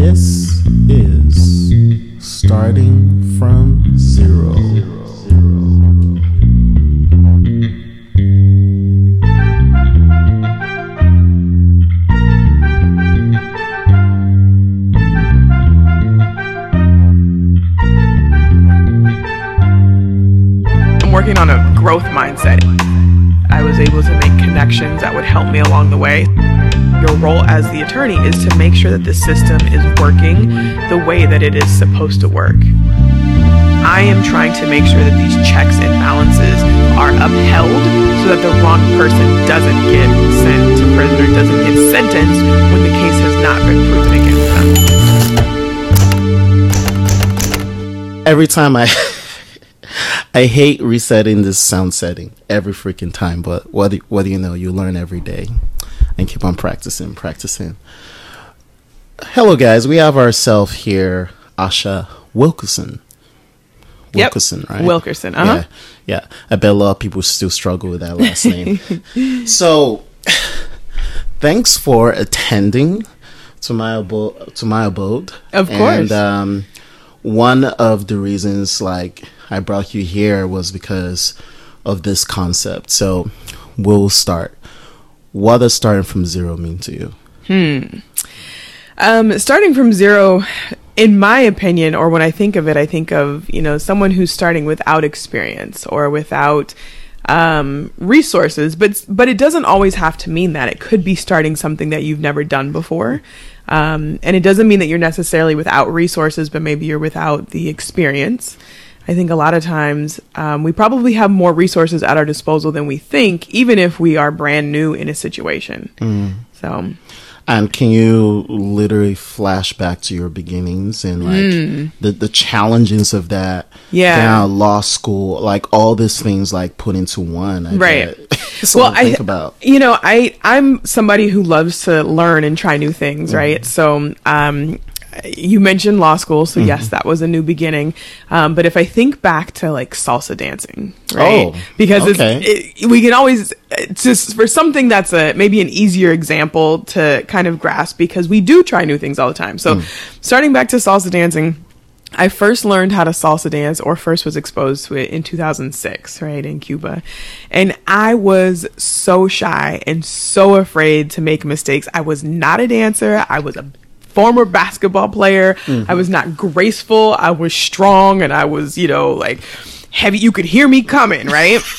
This is starting from zero. I'm working on a growth mindset. I was able to make connections that would help me along the way. Your role as the attorney is to make sure that the system is working the way that it is supposed to work. I am trying to make sure that these checks and balances are upheld so that the wrong person doesn't get sent to prison or doesn't get sentenced when the case has not been proven against them. Every time I I hate resetting this sound setting every freaking time, but what do, what do you know? You learn every day and keep on practicing, practicing. Hello, guys. We have ourselves here, Asha Wilkerson. Yep. Wilkerson, right? Wilkerson, uh-huh. Yeah, yeah. I bet a lot of people still struggle with that last name. so, thanks for attending to my abode. To my abode, Of course. And um, one of the reasons, like, I brought you here was because of this concept. So, we'll start. What does starting from zero mean to you? Hmm. Um, starting from zero, in my opinion, or when I think of it, I think of you know someone who's starting without experience or without um, resources. But but it doesn't always have to mean that. It could be starting something that you've never done before, um, and it doesn't mean that you're necessarily without resources, but maybe you're without the experience. I think a lot of times um, we probably have more resources at our disposal than we think, even if we are brand new in a situation. So. And can you literally flash back to your beginnings and like the the challenges of that? Yeah. Down law school, like all these things, like put into one. I Right. Something to think about. you know i i'm somebody who loves to learn and try new things right so um you mentioned law school so yes Mm-hmm. that was a new beginning um, but if i think back to like salsa dancing right Oh, because okay. it's, it, we can always it's just for something that's a maybe an easier example to kind of grasp because we do try new things all the time so Mm. starting back to salsa dancing I first learned how to salsa dance, or first was exposed to it in 2006, right, in Cuba. And I was so shy and so afraid to make mistakes. I was not a dancer. I was a former basketball player. I was not graceful. I was strong and I was, you know, like heavy. You could hear me coming, right?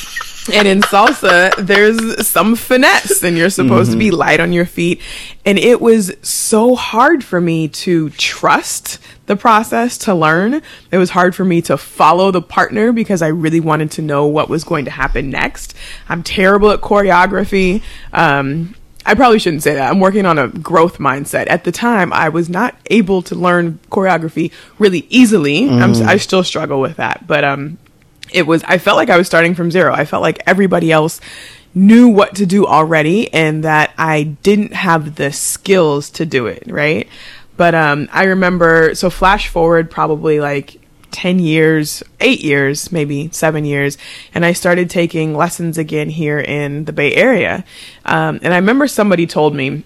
And in salsa, there's some finesse, and you're supposed to be light on your feet. And it was so hard for me to trust the process to learn. It was hard for me to follow the partner because I really wanted to know what was going to happen next. I'm terrible at choreography. Um, I probably shouldn't say that. I'm working on a growth mindset. At the time, I was not able to learn choreography really easily. I'm, I still struggle with that, but um, it was i felt like i was starting from zero i felt like everybody else knew what to do already and that i didn't have the skills to do it right but um i remember so flash forward probably like 10 years 8 years maybe 7 years and i started taking lessons again here in the bay area um, and i remember somebody told me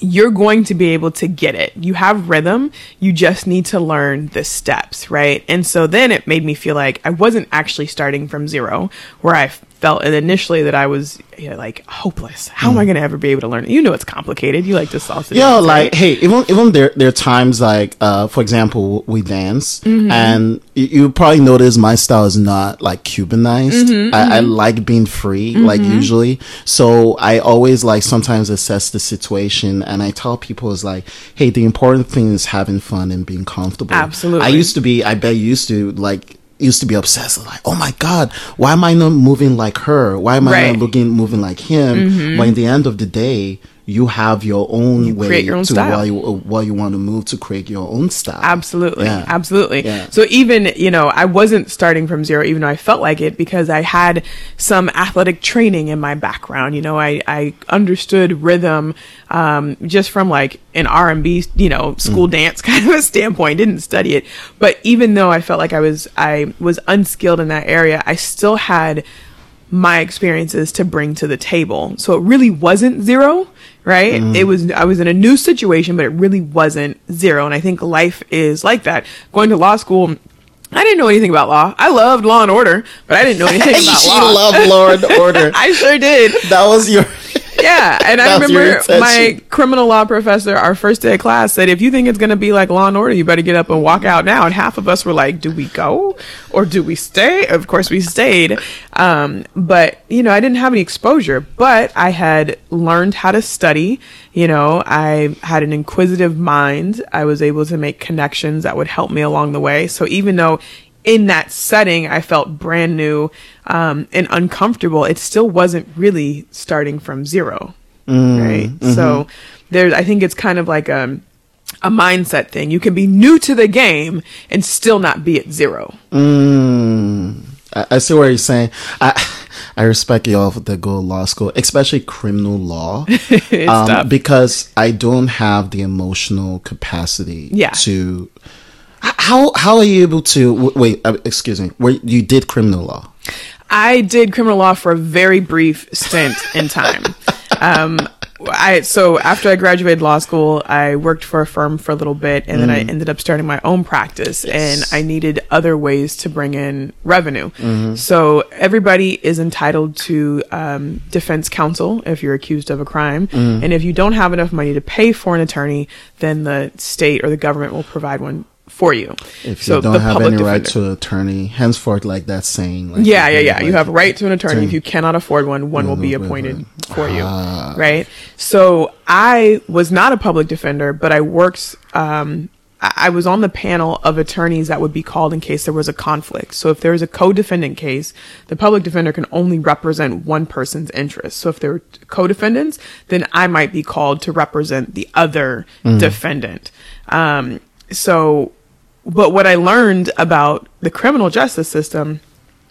you're going to be able to get it. You have rhythm. You just need to learn the steps, right? And so then it made me feel like I wasn't actually starting from zero, where I felt initially that I was you know, like hopeless. How am I going to ever be able to learn it? You know, it's complicated. You like to salsa. Yeah, like right? hey, even even there there are times like uh for example we dance Mm-hmm. and you, you probably notice my style is not like Cubanized. Mm-hmm, I, I like being free, like usually. So I always like sometimes assess the situation and I tell people is like, hey, the important thing is having fun and being comfortable. Absolutely. I used to be I bet you used to like used to be obsessed like oh my god why am i not moving like her why am i Right. Mm-hmm. not looking moving like him but in the end of the day you have your own way create your own to style. what you, what you want to move to create your own style Absolutely. Yeah. Absolutely. Yeah. So even, you know, I wasn't starting from zero, even though I felt like it because I had some athletic training in my background. You know, I, I understood rhythm, um, just from like an R and B, you know, school dance kind of a standpoint, didn't study it. But even though I felt like I was, I was unskilled in that area, I still had my experiences to bring to the table. So it really wasn't zero, right? Mm-hmm. It was, I was in a new situation, but it really wasn't zero. And I think life is like that. Going to law school, I didn't know anything about law. I loved Law and Order, but I didn't know anything about she law. loved Law and Order. I sure did. that was your. Yeah, and I That was your remember my criminal law professor, our first day of class, said, "If you think it's going to be like Law and Order, you better get up and walk out now." And half of us were like, "Do we go or do we stay?" Of course, we stayed. Um, but you know, I didn't have any exposure, but I had learned how to study. You know, I had an inquisitive mind. I was able to make connections that would help me along the way. So even though in that setting I felt brand new um, and uncomfortable, it still wasn't really starting from zero, right? So there's, I think it's kind of like a a mindset thing. You can be new to the game and still not be at zero. Mm, I, I see what you're saying. I I respect y'all that go to law school, especially criminal law, um, because I don't have the emotional capacity Yeah. to. How how are you able to wait? Uh, excuse me. Where you did criminal law? I did criminal law for a very brief stint in time. Um, I so after I graduated law school, I worked for a firm for a little bit, and then I ended up starting my own practice. And I needed other ways to bring in revenue. So everybody is entitled to um, defense counsel if you're accused of a crime, and if you don't have enough money to pay for an attorney, then the state or the government will provide one for you. If So you don't the have any right defender. to attorney, henceforth, like that saying. Like Yeah, yeah, yeah. You have a right to an attorney. attorney. If you cannot afford one, one will be appointed for you. Ah. Right. So I was not a public defender, but I worked, um, I was on the panel of attorneys that would be called in case there was a conflict. So if there is a co-defendant case, the public defender can only represent one person's interest. So if there are co-defendants, then I might be called to represent the other defendant. Um, so but what I learned about the criminal justice system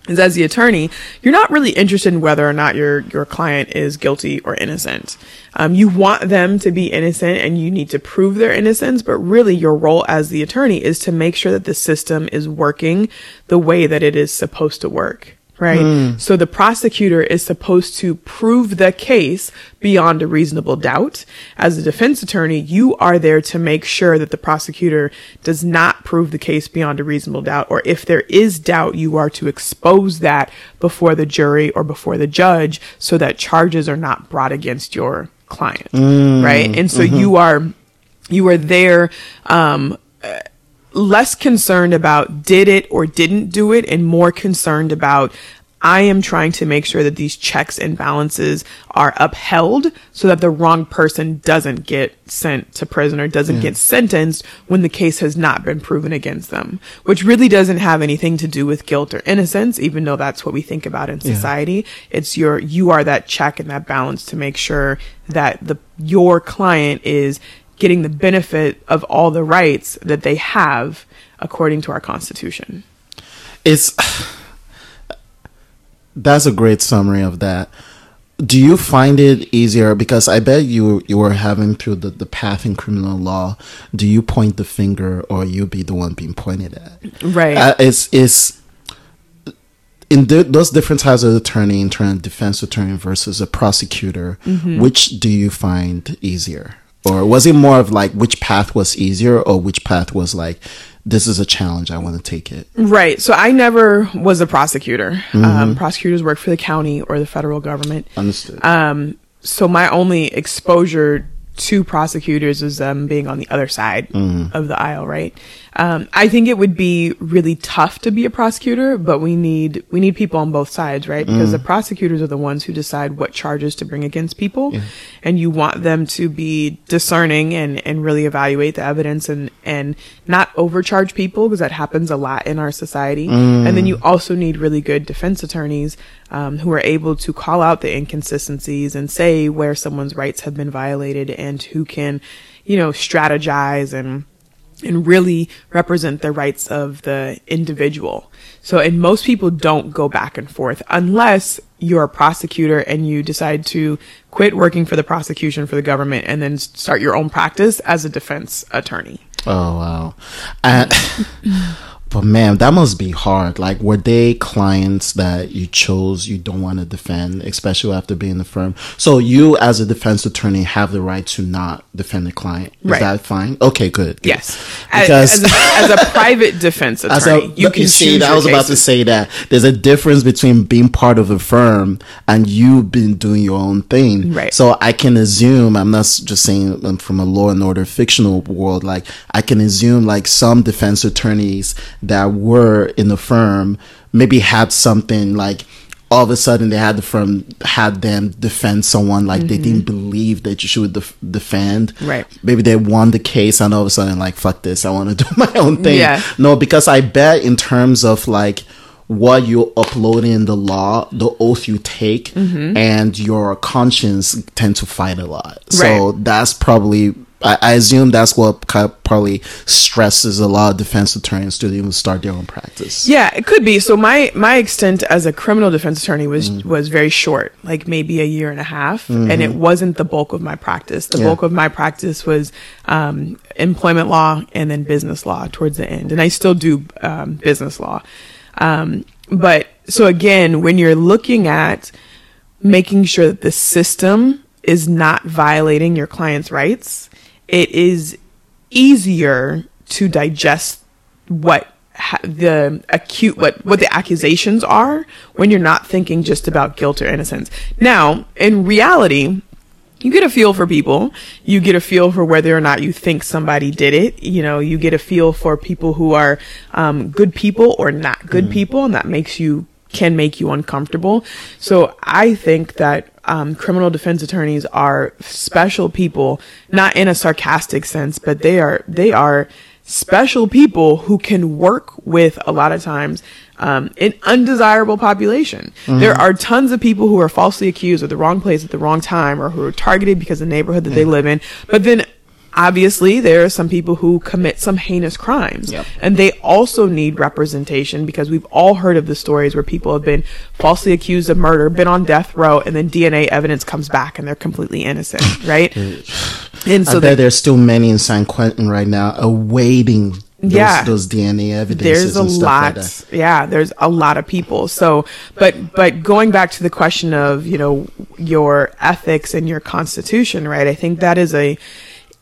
is as the attorney, you're not really interested in whether or not your your client is guilty or innocent. Um, you want them to be innocent, and you need to prove their innocence. But really, your role as the attorney is to make sure that the system is working the way that it is supposed to work. Right. Hmm. So the prosecutor is supposed to prove the case beyond a reasonable doubt. As a defense attorney, you are there to make sure that the prosecutor does not prove the case beyond a reasonable doubt. Or if there is doubt, you are to expose that before the jury or before the judge so that charges are not brought against your client. Hmm. right. And so mm-hmm. you are, you are there, um, less concerned about did it or didn't do it and more concerned about I am trying to make sure that these checks and balances are upheld so that the wrong person doesn't get sent to prison or doesn't get sentenced when the case has not been proven against them, which really doesn't have anything to do with guilt or innocence, even though that's what we think about in society. It's your, you are that check and that balance to make sure that the, your client is getting the benefit of all the rights that they have according to our constitution. It's that's a great summary of that. Do you find it easier because I bet you you were having through the, the path in criminal law? Do you point the finger or you be the one being pointed at? Right. Uh, it's it's in th- those different types of attorney, in terms of defense attorney versus a prosecutor. Mm-hmm. Which do you find easier, or was it more of like which path was easier, or which path was like this is a challenge I want to take it? Right. So I never was a prosecutor. Um, prosecutors work for the county or the federal government. Understood. Um, so my only exposure to prosecutors is them being on the other side of the aisle, right? Um, I think it would be really tough to be a prosecutor, but we need we need people on both sides, right? Because the prosecutors are the ones who decide what charges to bring against people, and you want them to be discerning and and really evaluate the evidence and and not overcharge people because that happens a lot in our society. And then you also need really good defense attorneys um, who are able to call out the inconsistencies and say where someone's rights have been violated and who can, you know, strategize and and really represent the rights of the individual. So, and most people don't go back and forth unless you're a prosecutor and you decide to quit working for the prosecution for the government and then start your own practice as a defense attorney. Oh wow! And But man, that must be hard. Like, were they clients that you chose you don't want to defend, especially after being the firm? So you, as a defense attorney, have the right to not defend the client. Is Right. that fine? Okay, good. good. Yes, as, Because as, a, as a private defense As attorney, a, you can see, choose I was about to say that there's a difference between being part of a firm and you been doing your own thing. Right. So I can assume I'm not just saying um, from a law and order fictional world. Like I can assume like some defense attorneys that were in the firm maybe had something like. All of a sudden, they had the firm had them defend someone like they didn't believe that you should def- defend. Mm-hmm. Right. Maybe they won the case, and all of a sudden, like fuck this, I want to do my own thing. Yeah. No, because I bet in terms of like what you upload in the law, the oath you take, Mm-hmm. and your conscience tend to fight a lot. So Right. that's probably. I, I assume that's what probably stresses a lot of defense attorneys to even start their own practice. Yeah, it could be. So my my extent as a criminal defense attorney was Mm. was very short, like maybe a year and a half, and it wasn't the bulk of my practice. The Mm-hmm. Yeah. bulk of my practice was um, employment law and then business law towards the end, and I still do um, business law. Um, but so again, when you're looking at making sure that the system is not violating your client's rights, it is easier to digest what ha- the acute what what the accusations are when you're not thinking just about guilt or innocence. Now, in reality, you get a feel for people. You get a feel for whether or not you think somebody did it. You know, you get a feel for people who are um, good people or not good people, and that makes you can make you uncomfortable. So I think that um, criminal defense attorneys are special people, not in a sarcastic sense, but they are they are special people who can work with a lot of times um, an undesirable population. There are tons of people who are falsely accused at the wrong place at the wrong time or who are targeted because of the neighborhood that they live in. But then obviously there are some people who commit some heinous crimes Yep. and they also need representation because we've all heard of the stories where people have been falsely accused of murder, been on death row, and then DNA evidence comes back and they're completely innocent, right? And so bet the, there's still many in San Quentin right now awaiting those, Yeah. those DNA evidences there's a lot like yeah there's a lot of people so but but going back to the question of you know your ethics and your constitution right i think that is a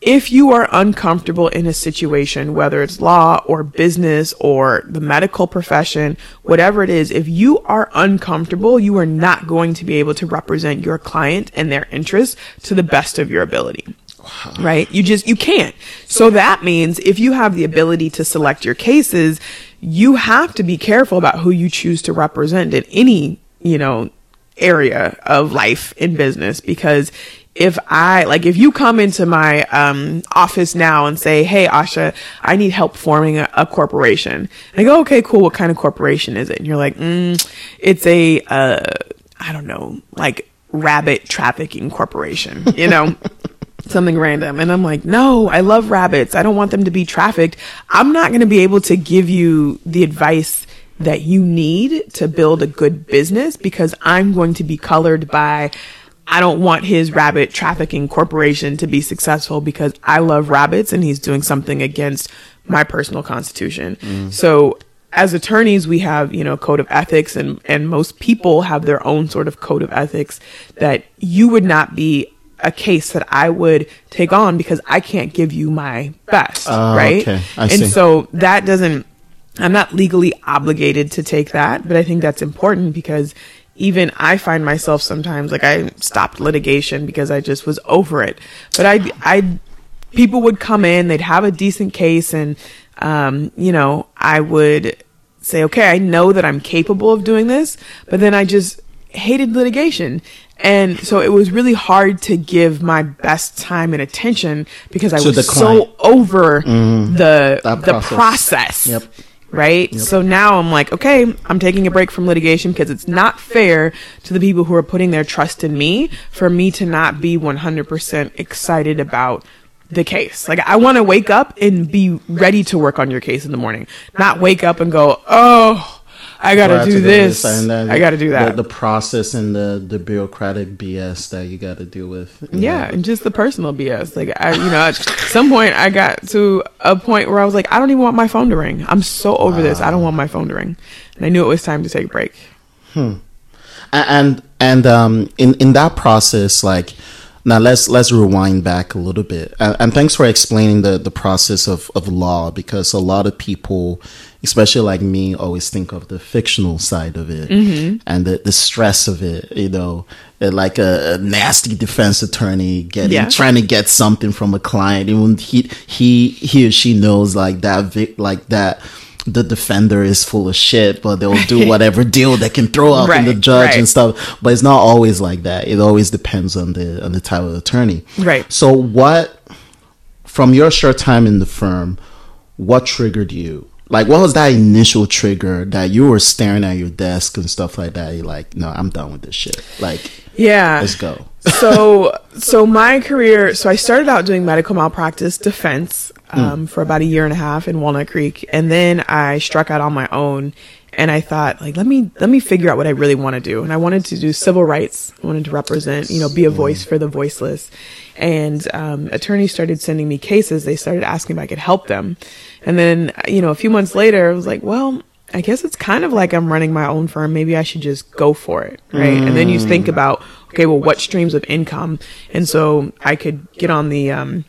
if you are uncomfortable in a situation whether it's law or business or the medical profession whatever it is if you are uncomfortable you are not going to be able to represent your client and their interests to the best of your ability right? You just, you can't. So that means if you have the ability to select your cases, you have to be careful about who you choose to represent in any, you know, area of life in business because if I like if you come into my um office now and say, "Hey Asha, I need help forming a, a corporation." And I go, "Okay, cool. What kind of corporation is it?" And you're like, mm, "It's a uh I don't know, like rabbit trafficking corporation." You know? something random. And I'm like, no, I love rabbits. I don't want them to be trafficked. I'm not going to be able to give you the advice that you need to build a good business because I'm going to be colored by, I don't want his rabbit trafficking corporation to be successful because I love rabbits and he's doing something against my personal constitution. Mm. So as attorneys, we have, you know, code of ethics and, and most people have their own sort of code of ethics that you would not be a case that I would take on because I can't give you my best, Oh, right? okay. And see. so that doesn't, I'm not legally obligated to take that, but I think that's important because even I find myself sometimes like I stopped litigation because I just was over it. But I, I, people would come in, they'd have a decent case and, um, you know, I would say, okay, I know that I'm capable of doing this, but then I just hated litigation. And so it was really hard to give my best time and attention because I To was so over the the process. process. Yep. Right. So now I'm like, okay, I'm taking a break from litigation because it's not fair to the people who are putting their trust in me for me to not be 100% excited about the case. Like I want to wake up and be ready to work on your case in the morning, not wake up and go, oh, I gotta do to go this. and then I gotta do that. The, the process and the the bureaucratic BS that you got to deal with. Yeah, know. and just the personal BS. Like I, you know, at some point I got to a point where I was like, I don't even want my phone to ring. I'm so over this. I don't want my phone to ring, and I knew it was time to take a break. A- and and um in in that process like now let's let's rewind back a little bit and, and thanks for explaining the the process of of law because a lot of people especially like me always think of the fictional side of it mm-hmm. and the the stress of it you know like a, a nasty defense attorney getting Yeah. trying to get something from a client even he he he or she knows like that vic, like that the defender is full of shit, but they'll do whatever deal they can throw out in the judge right. and stuff. But it's not always like that. It always depends on the on the type of attorney. Right. So what from your short time in the firm, what triggered you? Like what was that initial trigger that you were staring at your desk and stuff like that? You're like, no, I'm done with this shit. Like, Yeah. let's go. so so my career so i started out doing medical malpractice defense um, for about a year and a half in walnut creek. And then i struck out on my own. And i thought like let me let me figure out what i really want to do. And i wanted to do civil rights. I wanted to represent you know be a voice for the voiceless. And um, attorneys started sending me cases. They started asking if i could help them. And then you know a few months later i was like well I guess it's kind of like I'm running my own firm. Maybe I should just go for it, right? And then you think about, okay, well, what streams of income? And so I could get on the um,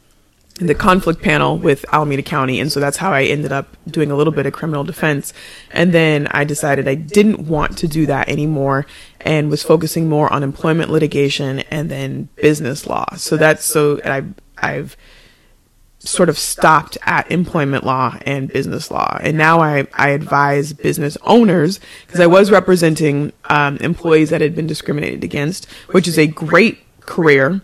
the conflict panel with Alameda County, and so that's how I ended up doing a little bit of criminal defense. And then I decided I didn't want to do that anymore, and was focusing more on employment litigation and then business law. So that's so and I I've sort of stopped at employment law and business law. And now I, I advise business owners because I was representing um, employees that had been discriminated against, which is a great career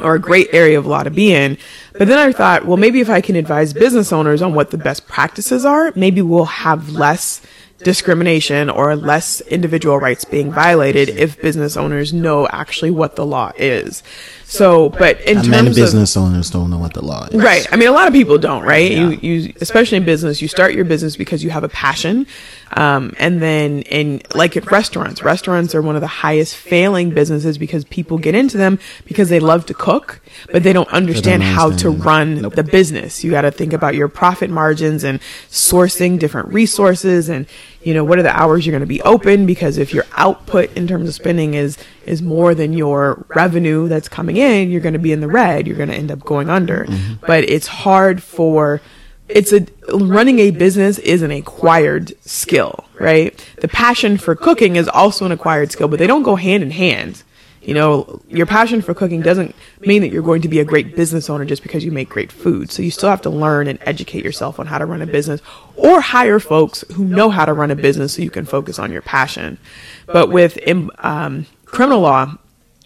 or a great area of law to be in. But then I thought, well, maybe if I can advise business owners on what the best practices are, maybe we'll have less discrimination or less individual rights being violated if business owners know actually what the law is. So, but in And terms many of business owners don't know what the law is. Right. I mean, a lot of people don't, right? You, you, especially in business, you start your business because you have a passion. Um, and then in, like at restaurants, restaurants are one of the highest failing businesses because people get into them because they love to cook, but they don't understand how to run Nope. the business. You got to think about your profit margins and sourcing different resources and, you know, what are the hours you're going to be open? Because if your output in terms of spending is, is more than your revenue that's coming in, you're going to be in the red. You're going to end up going under. Mm-hmm. But it's hard for, it's a, running a business is an acquired skill, right? The passion for cooking is also an acquired skill, but they don't go hand in hand. You know, your passion for cooking doesn't mean that you're going to be a great business owner just because you make great food. So you still have to learn and educate yourself on how to run a business or hire folks who know how to run a business so you can focus on your passion. But with um, criminal law,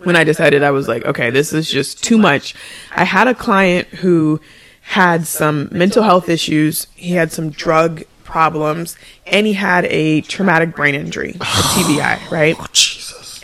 when I decided I was like, okay, this is just too much. I had a client who had some mental health issues. He had some drug problems and he had a traumatic brain injury, a TBI, right?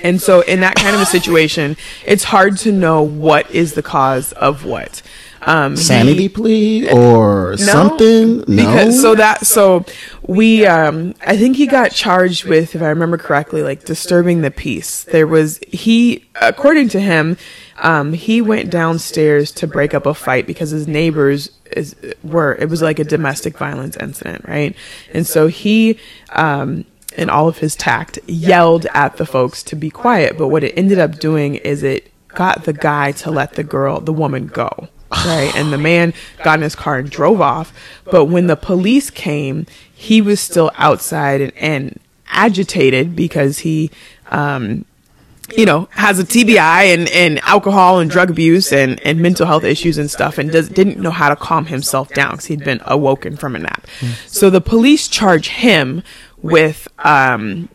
And so in that kind of a situation, it's hard to know what is the cause of what. Um, Sanity plea or something? No. because so that so we um I think he got charged with if I remember correctly like disturbing the peace. There was he according to him um he went downstairs to break up a fight because his neighbors is were it was like a domestic violence incident, right? And so he um in all of his tact yelled at the folks to be quiet, but what it ended up doing is it got the guy to let the girl the woman go right? And the man got in his car and drove off. But when the police came, he was still outside and, and agitated because he, um, you know, has a TBI and, and alcohol and drug abuse and, and mental health issues and stuff and does, didn't know how to calm himself down because he'd been awoken from a nap. So the police charge him with, um,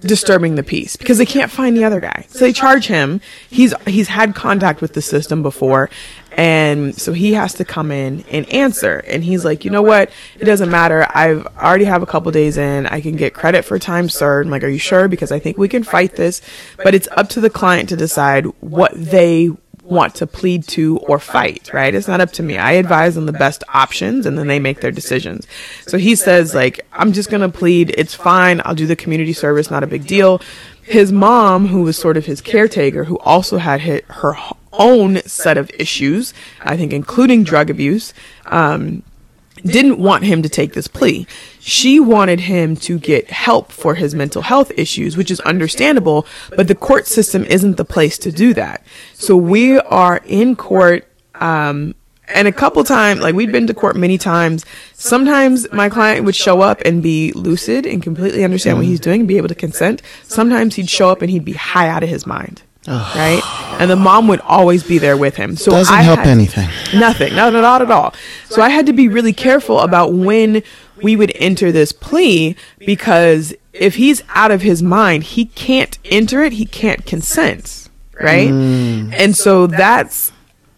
disturbing the peace because they can't find the other guy. So they charge him. He's he's had contact with the system before and so he has to come in and answer. And he's like, "You know what? It doesn't matter. I've already have a couple days in. I can get credit for time served." I'm like, "Are you sure? Because I think we can fight this, but it's up to the client to decide what they want to plead to or fight, right? It's not up to me. I advise them the best options and then they make their decisions. So he says, like, I'm just going to plead. It's fine. I'll do the community service. Not a big deal. His mom, who was sort of his caretaker, who also had hit her own set of issues, I think, including drug abuse, um, didn't want him to take this plea. She wanted him to get help for his mental health issues, which is understandable, but the court system isn't the place to do that. So we are in court, um, and a couple times, like we'd been to court many times. Sometimes my client would show up and be lucid and completely understand what he's doing, and be able to consent. Sometimes he'd show up and he'd be high out of his mind. Right? And the mom would always be there with him. So Doesn't I help anything. Nothing. No, no, not at all. So I had to be really careful about when we would enter this plea because if he's out of his mind, he can't enter it. He can't consent. Right. Mm. And so that's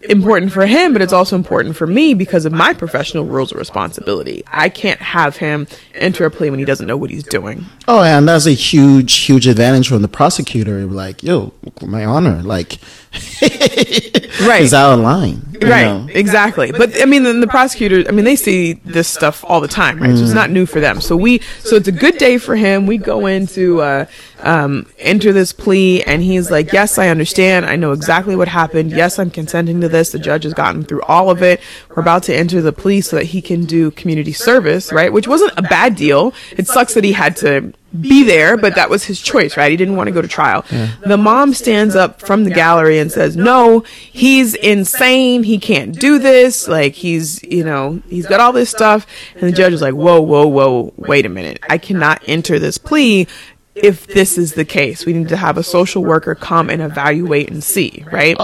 important for him, but it's also important for me because of my professional rules of responsibility. I can't have him enter a plea when he doesn't know what he's doing. Oh, and that's a huge, huge advantage from the prosecutor. Like, yo, my honor, like, Right. is out of line. right know? exactly. But i mean then the prosecutors i mean they see this stuff all the time right? So it's not new for them. So we so it's a good day for him. We go into uh um enter this plea and he's like yes i understand. I know exactly what happened. Yes i'm consenting to this. The judge has gotten through all of it. We're about to enter the plea so that he can do community service right? Which wasn't a bad deal. It sucks that he had to be there, but that was his choice, right? He didn't want to go to trial. The mom stands up from the gallery and says, no, he's insane. He can't do this. Like he's, you know, he's got all this stuff. And the judge is like, whoa, whoa, whoa, wait a minute. I cannot enter this plea if this is the case. We need to have a social worker come and evaluate and see, right?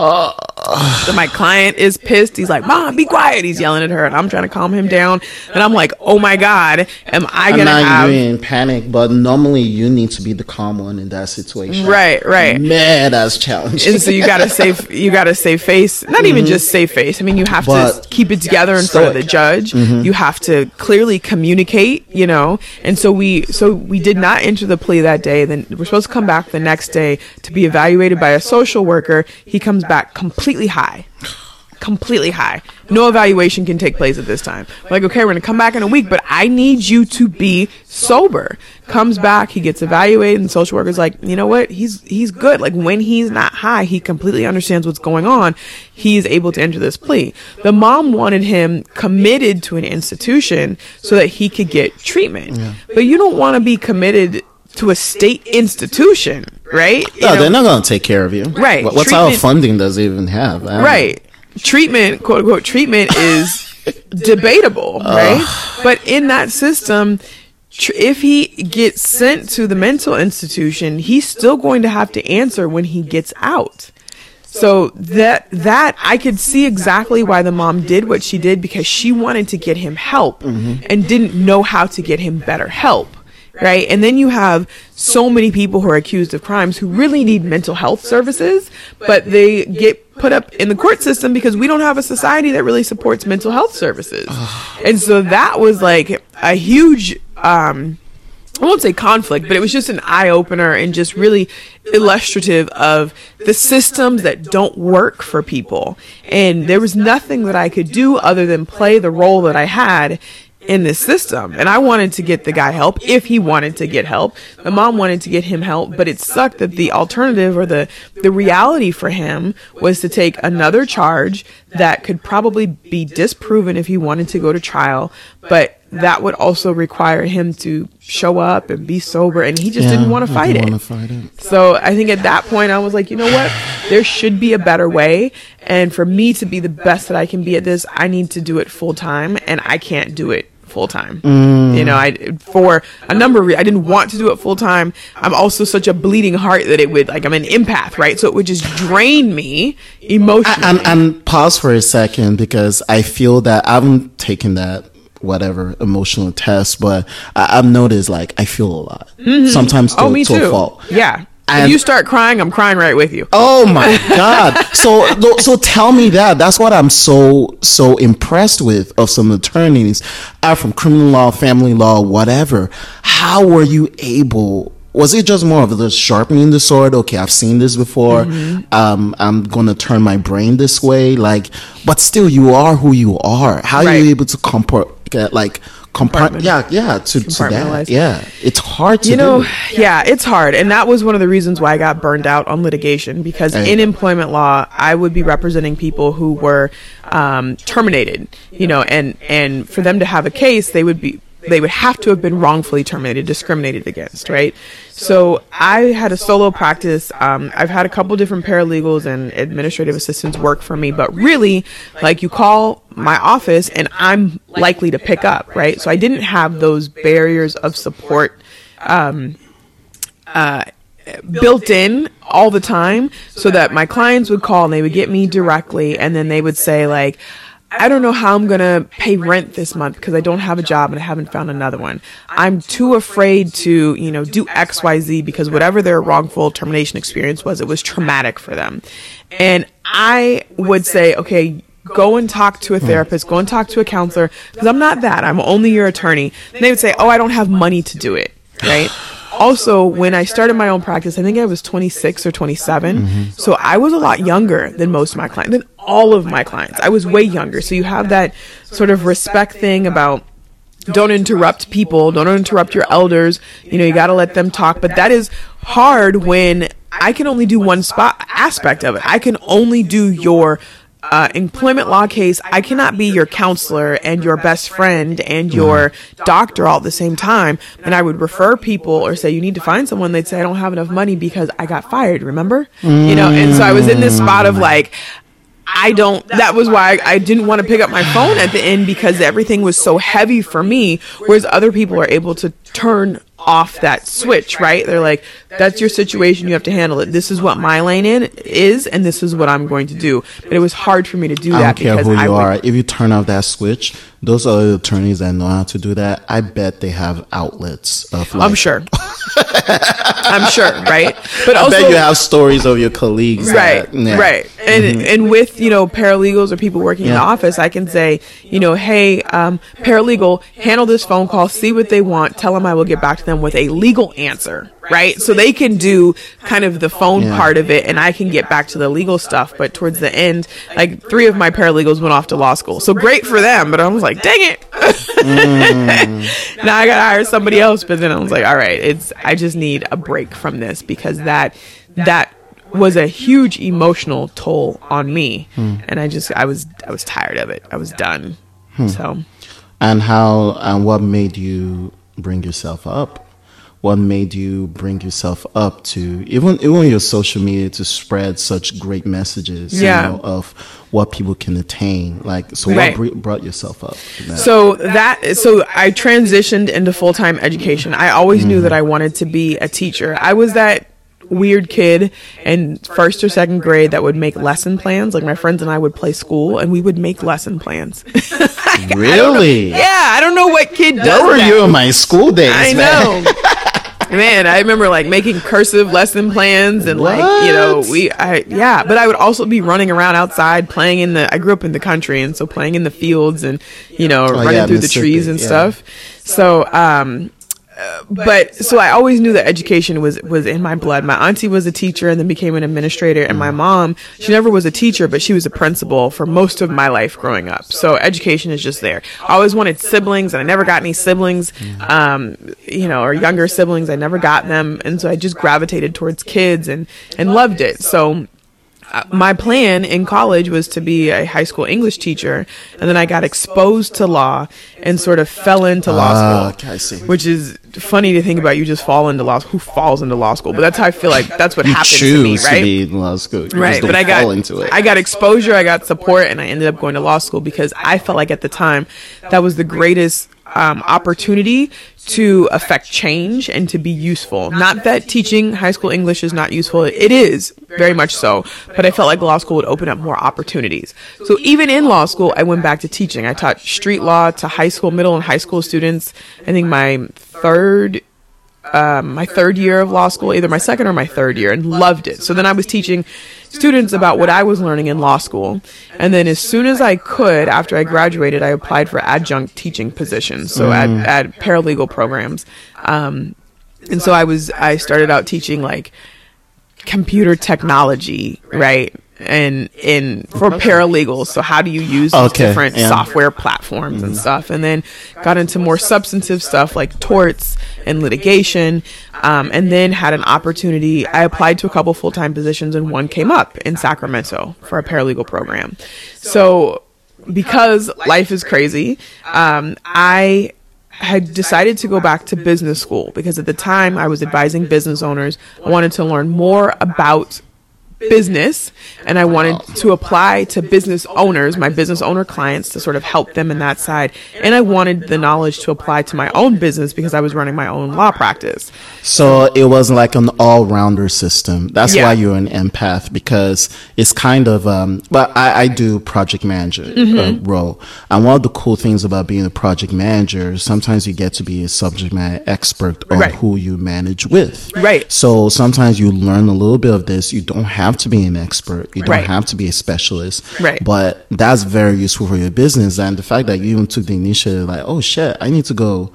So my client is pissed. He's like, "Mom, be quiet." He's yelling at her, and I'm trying to calm him down. And I'm like, "Oh my god, am I gonna I'm not have?" in panic, but normally you need to be the calm one in that situation. Right, right. Man, that's challenging. and so you gotta save you gotta save face not even just save face i mean you have Mm-hmm. But to keep it together in front of the judge Mm-hmm. you have to clearly communicate you know and so we so we did not enter the plea that day then we're supposed to come back the next day to be evaluated by a social worker he comes back completely high completely high. No evaluation can take place at this time. Like, okay, we're gonna come back in a week, but I need you to be sober. Comes back, he gets evaluated, and the social worker's like, you know what? He's he's good. Like when he's not high, he completely understands what's going on. He's able to enter this plea. The mom wanted him committed to an institution so that he could get treatment. But you don't want to be committed to a state institution, right? You no, know? they're not going to take care of you. Right. What, what type of Treatment- funding does it even have? I don't right treatment quote unquote treatment is debatable right but in that system tr- if he gets sent to the mental institution he's still going to have to answer when he gets out so that that I could see exactly why the mom did what she did because she wanted to get him help mm-hmm. and didn't know how to get him better help. Right? And then you have so many people who are accused of crimes who really need mental health services, but they get put up in the court system because we don't have a society that really supports mental health services. and so that was like a huge um I won't say conflict, but it was just an eye opener and just really illustrative of the systems that don't work for people. And there was nothing that I could do other than play the role that I had in this system. And I wanted to get the guy help if he wanted to get help. The mom wanted to get him help, but it sucked that the alternative or the, the reality for him was to take another charge that could probably be disproven if he wanted to go to trial, but that would also require him to show up and be sober and he just Yeah, didn't want to fight it. wanna fight it. So I think at that point I was like, you know what? There should be a better way. And for me to be the best that I can be at this, I need to do it full time and I can't do it full time. Mm. You know, I, for a number of reasons, I didn't want to do it full time. I'm also such a bleeding heart that it would, like, I'm an empath, right? So it would just drain me emotionally. and and pause for a second because I feel that I haven't taken that whatever emotional test, but I, I've noticed like I feel a lot sometimes to, oh, me to a too. fault. Yeah. And- if you start crying, I'm crying right with you. Oh my god! So so tell me that. That's what I'm so so impressed with of some attorneys, are from criminal law, family law, whatever. How were you able was it just more of the sharpening the sword? Okay, I've seen this before. Mm-hmm. Um, I'm gonna turn my brain this way. Like, but still, you are who you are. How are you able to compart, get, like, compart? Yeah, yeah, to, to that. Yeah, it's hard to you know do. yeah it's hard and that was one of the reasons why i got burned out on litigation because Hey. in employment law i would be representing people who were um, terminated you know and and for them to have a case they would be they would have to have been wrongfully terminated discriminated against right? So i had a solo practice um, i've had a couple different paralegals and administrative assistants work for me but really like you call my office and i'm likely to pick up right? So i didn't have those barriers of support built in all the time so that my clients would call and they would get me directly and then they would say like I don't know how I'm going to pay rent this month because I don't have a job and I haven't found another one. I'm too afraid to, you know, do XYZ because whatever their wrongful termination experience was, it was traumatic for them. And I would say, okay, go and talk to a hmm. therapist, go and talk to a counselor because I'm not that. I'm only your attorney. And they would say, oh, I don't have money to do it. Right. Also, when I started my own practice, I think I was 26 or 27. Mm-hmm. So I was a lot younger than most of my clients, than all of my clients. I was way younger. So you have that sort of respect thing about don't interrupt people, don't interrupt your elders. You know, you got to let them talk. But that is hard when I can only do one spot aspect of it. I can only do your uh, employment law case. I cannot be your counselor and your best friend and your doctor all at the same time. And I would refer people or say, you need to find someone. They'd say, I don't have enough money because I got fired, remember? You know, and so I was in this spot of like, I don't, that was why I, I didn't want to pick up my phone at the end because everything was so heavy for me. Whereas other people are able to turn off that switch, right? They're like, that's your situation. You have to handle it. This is what my lane in is, and this is what I'm going to do. But it was hard for me to do I that don't care because who I you would, are. If you turn off that switch, those other attorneys that know how to do that, I bet they have outlets of like. I'm sure. I'm sure, right? But I also, bet you have stories of your colleagues. right that- yeah. right and and with you know paralegals or people working in the office i can say you know hey um, paralegal handle this phone call see what they want tell them i will get back to them with a legal answer right so they can do kind of the phone Yeah. part of it and i can get back to the legal stuff but towards the end like three of my paralegals went off to law school so great for them but i was like dang it mm. now I gotta hire somebody else. But then I was like, all right, it's I just need a break from this because that that was a huge emotional toll on me, hmm. and I just I was I was tired of it. I was done. Hmm. So And how and what made you bring yourself up? What made you bring yourself up to even even your social media to spread such great messages? Yeah. You know, of what people can attain. Like, so Right. what br- brought yourself up? that? So that so I transitioned into full time education. I always knew that mm-hmm. I wanted to be a teacher. I was that weird kid in first or second grade that would make lesson plans. Like my friends and I would play school and we would make lesson plans. really? yeah, I don't know what kid does Where were that. you in my school days? I man? know. Man, I remember like making cursive lesson plans and like, you know, we I yeah, but I would also be running around outside playing in the I grew up in the country and so playing in the fields and, you know, running Oh, yeah, through the trees and yeah. stuff. So, um uh, but so I always knew that education was was in my blood. My auntie was a teacher and then became an administrator, and my mom she never was a teacher, but she was a principal for most of my life growing up. So education is just there. I always wanted siblings, and I never got any siblings, um, you know, or younger siblings. I never got them, and so I just gravitated towards kids and and loved it. So my plan in college was to be a high school English teacher, and then I got exposed to law and sort of fell into law Ah, school. okay, I see. Which is funny to think about. You just fall into law. School who falls into law school? But that's how I feel like that's what You happens choose to me, right? To be in law school. You right but i got into it. i got exposure i got support and i ended up going to law school because i felt like at the time that was the greatest um, opportunity to affect change and to be useful. Not that teaching high school english is not useful. It is very much so but i felt like law school would open up more opportunities. So even in law school i went back to teaching. I taught street law to high school middle and high school students. I think my third um, my third year of law school, either my second or my third year, and loved it. So then I was teaching students about what I was learning in law school. And then as soon as I could, after I graduated, I applied for adjunct teaching positions, so at, at paralegal programs. Um, And so I was I started out teaching like computer technology, right? And in for paralegals, so how do you use these Okay, different yeah. software platforms and stuff, and then got into more substantive stuff like torts and litigation, um, and then had an opportunity. I applied to a couple full time positions, and one came up in Sacramento for a paralegal program. So because life is crazy, um, I had decided to go back to business school because at the time I was advising business owners. I wanted to learn more about business and I wanted to apply to business owners, my business owner clients to sort of help them in that side. And I wanted the knowledge to apply to my own business because I was running my own law practice. So it wasn't like an all-rounder system. That's Yeah. why you're an empath because it's kind of. Um, but I, I do project manager Mm-hmm. uh, role, and one of the cool things about being a project manager, sometimes you get to be a subject matter expert on Right. who you manage with. Right. So sometimes you learn a little bit of this. You don't have to be an expert. You don't have to be a specialist. Right. But that's very useful for your business, and the fact that you even took the initiative, like, oh shit, I need to go.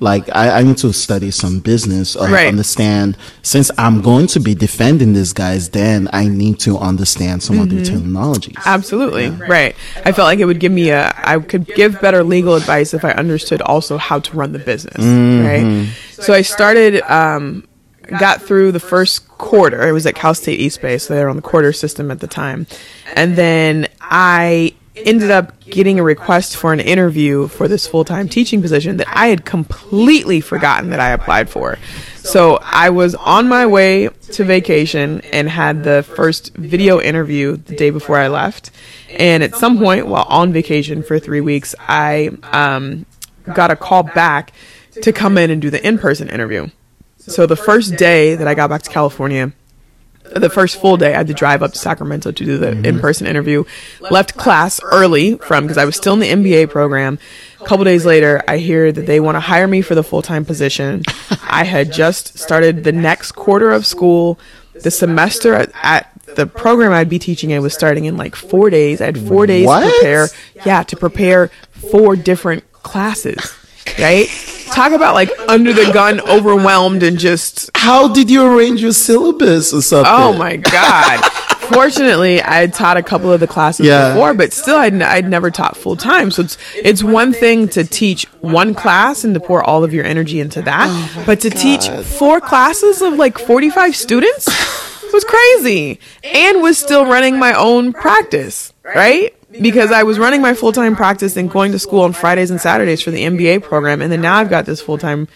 Like I, I need to study some business or Right. understand since I'm going to be defending these guys, then I need to understand some of the terminologies. Absolutely. Right. I felt like it would give me a, I could give better legal advice if I understood also how to run the business. Right. So I started, um, got through the first quarter. It was at Cal State East Bay, so they were on the quarter system at the time. And then I ended up getting a request for an interview for this full-time teaching position that I had completely forgotten that I applied for. So I was on my way to vacation and had the first video interview the day before I left. And at some point while on vacation for three weeks, I um, got a call back to come in and do the in-person interview. So the first day that I got back to California, the first full day, I had to drive up to Sacramento to do the mm-hmm. in-person interview. Left class early from because I was still in the MBA program. A couple days later, I hear that they want to hire me for the full-time position. I had just started the next quarter of school. The semester at, at the program I'd be teaching in was starting in like four days. I had four days What? to prepare. Yeah, to prepare four different classes. Right? Talk about like under the gun, overwhelmed, and just How did you arrange your syllabus or something? Oh my god! Fortunately, I had taught a couple of the classes Yeah. before, but still, I'd, n- I'd never taught full time. So it's it's one thing to teach one class and to pour all of your energy into that, oh but to teach four classes of like forty five students was crazy, and was still running my own practice, right? Because I was running my full time practice and going to school on Fridays and Saturdays for the MBA program, and then now I've got this full time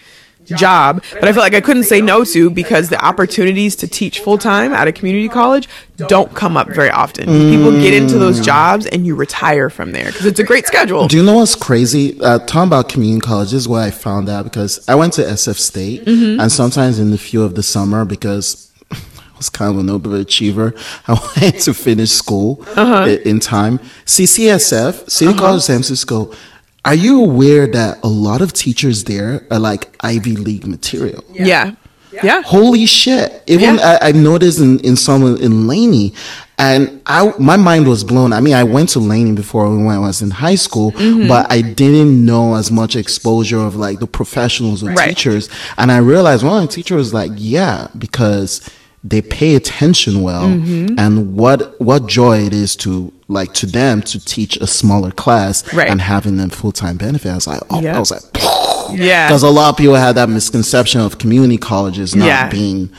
job but I felt like I couldn't say no to because the opportunities to teach full time at a community college don't come up very often. People get into those jobs and you retire from there because it's a great schedule. Do you know what's crazy? Uh, talking about community college is what I found out because I went to SF State, Mm-hmm. and sometimes in the few of the summer because was kind of an overachiever, I wanted to finish school Uh-huh. i- in time. CCSF, City College of San Francisco. Are you aware that a lot of teachers there are like Ivy League material? Yeah. Yeah. Holy shit! Even Yeah. I, I noticed in in some in Laney, and I my mind was blown. I mean, I went to Laney before when I was in high school, Mm-hmm. but I didn't know as much exposure of like the professionals or Right. teachers. And I realized one of the teachers was like, yeah, because they pay attention well, Mm-hmm. and what what joy it is to like to them to teach a smaller class Right. and having them full time benefit. I was like, oh, Yeah. I was like. Yeah. Because a lot of people have that misconception of community colleges not Yeah. being,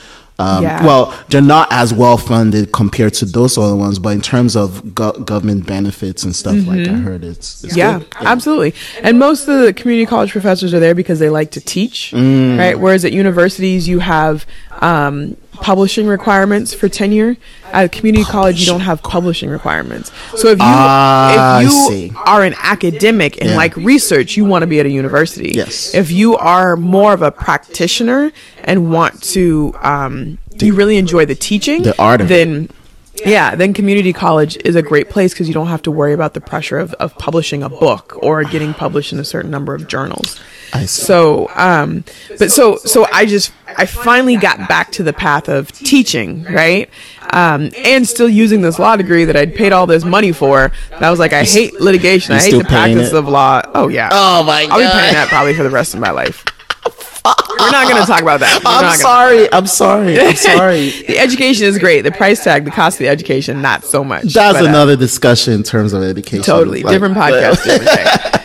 um, Yeah. well, they're not as well funded compared to those other ones, but in terms of go- government benefits and stuff like I heard it's, it's Mm-hmm. Yeah, absolutely. And most of the community college professors are there because they like to teach, Mm. right? Whereas at universities, you have um, publishing requirements for tenure. At a community college, you don't have publishing requirements. So if you I if you are an academic and Yeah. like research, you want to be at a university. Yes. If you are more of a practitioner and want to, um, you really enjoy the teaching, The art of it. Then yeah, then community college is a great place because you don't have to worry about the pressure of, of publishing a book or getting published in a certain number of journals. I see. So, um, but so, so I just, I finally got back to the path of teaching, right? Um, and still using this law degree that I'd paid all this money for. And I was like, I hate litigation. I hate the practice it? of law. Oh yeah. Oh my God. I'll be paying that probably for the rest of my life. We're not going to talk about that. I'm gonna- sorry. I'm sorry. I'm sorry. The education is great. The price tag, the cost of the education, not so much. That's But, uh, another discussion in terms of education. totally Like, different podcast different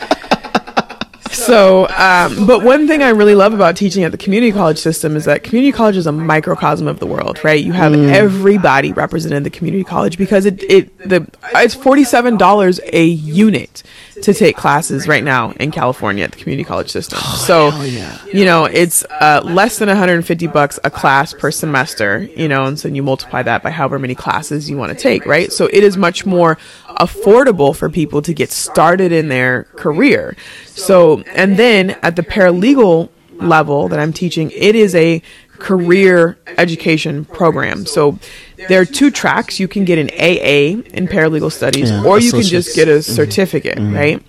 so um, but one thing i really love about teaching at the community college system is that community college is a microcosm of the world right you have everybody represented in the community college because it, it the it's $47 a unit to take classes right now in california at the community college system. So you know it's uh, less than 150 bucks a class per semester you know and so you multiply that by however many classes you want to take right? So it is much more affordable for people to get started in their career. So and then at the paralegal level that i'm teaching it is a career education program. So there are two tracks. You can get an aa in paralegal studies Yeah, or you can just get a certificate right?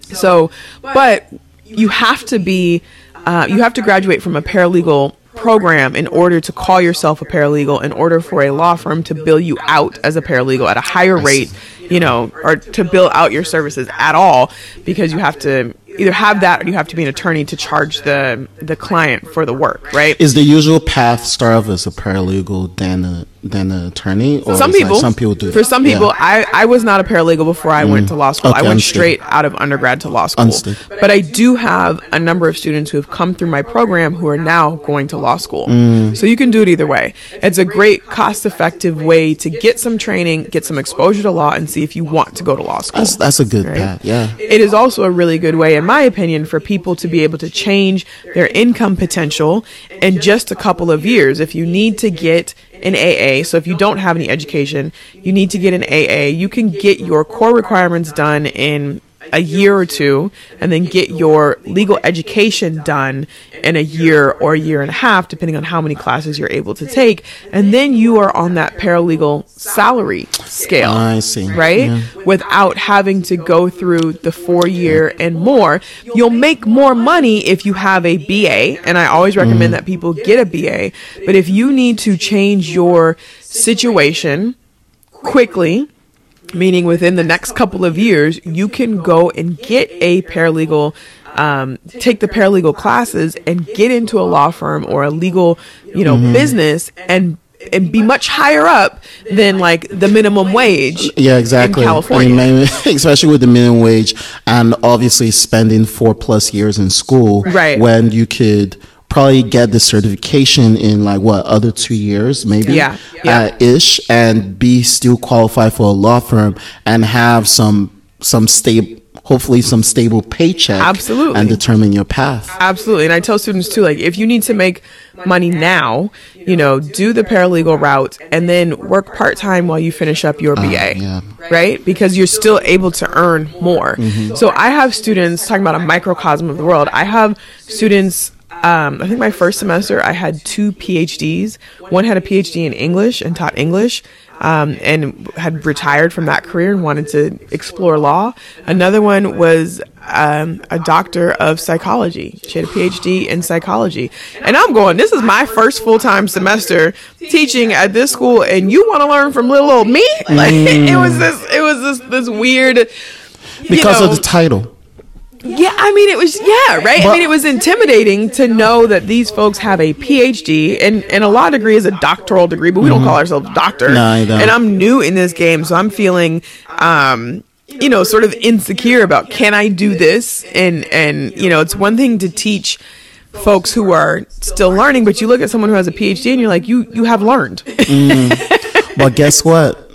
So, but you have to be, uh, you have to graduate from a paralegal program in order to call yourself a paralegal, in order for a law firm to bill you out as a paralegal at a higher rate, you know, or to bill out your services at all, because you have to either have that or you have to be an attorney to charge the the client for the work, right? Is the usual path start off as a paralegal, then a then an attorney, or some is like people some people do. for some Yeah. people I, I was not a paralegal before i went to law school Okay, i went understood. straight out of undergrad to law school Understood. but i do have a number of students who have come through my program who are now going to law school Mm. so you can do it either way it's a great cost effective way to get some training get some exposure to law and see if you want to go to law school That's that's a good Right. path. Yeah. it is also a really good way, in my opinion, for people to be able to change their income potential in just a couple of years. If you need to get an AA, so if you don't have any education, you need to get an AA, you can get your core requirements done in a year or two and then get your legal education done in a year or a year and a half depending on how many classes you're able to take and then you are on that paralegal salary scale I see. right? Yeah. Without having to go through the four year and more. You'll make more money if you have a BA, and I always recommend mm. that people get a BA. But if you need to change your situation quickly, meaning within the next couple of years, you can go and get a paralegal, um, take the paralegal classes and get into a law firm or a legal, you know, business and and be much higher up than like the minimum wage. Yeah, exactly. In California. I mean, especially with the minimum wage, and obviously spending four plus years in school, Right. When you could probably get the certification in like what other two years, maybe, Yeah, yeah. uh, ish, and be still qualified for a law firm and have some some stable, hopefully some stable paycheck, Absolutely. and determine your path. Absolutely. And I tell students too, like, if you need to make money now, you know, do the paralegal route and then work part time while you finish up your BA. yeah. Right? Because you're still able to earn more. So I have students talking about a microcosm of the world. I have students. Um, I think my first semester I had two PhDs. One had a PhD in English and taught English, um, and had retired from that career and wanted to explore law. Another one was um, a doctor of psychology. She had a PhD in psychology. And I'm going, this is my first full time semester teaching at this school, and you want to learn from little old me? Like it was this, it was this, this weird. Because know, of the title. Yeah, I mean, it was yeah, right. I mean, it was intimidating to know that these folks have a PhD and and a law degree is a doctoral degree, but we don't call ourselves doctor. Mm-hmm. No, I don't. And I'm new in this game, so I'm feeling, um, you know, sort of insecure about can I do this? And and you know, it's one thing to teach folks who are still learning, but you look at someone who has a PhD and you're like, you you have learned. But guess what?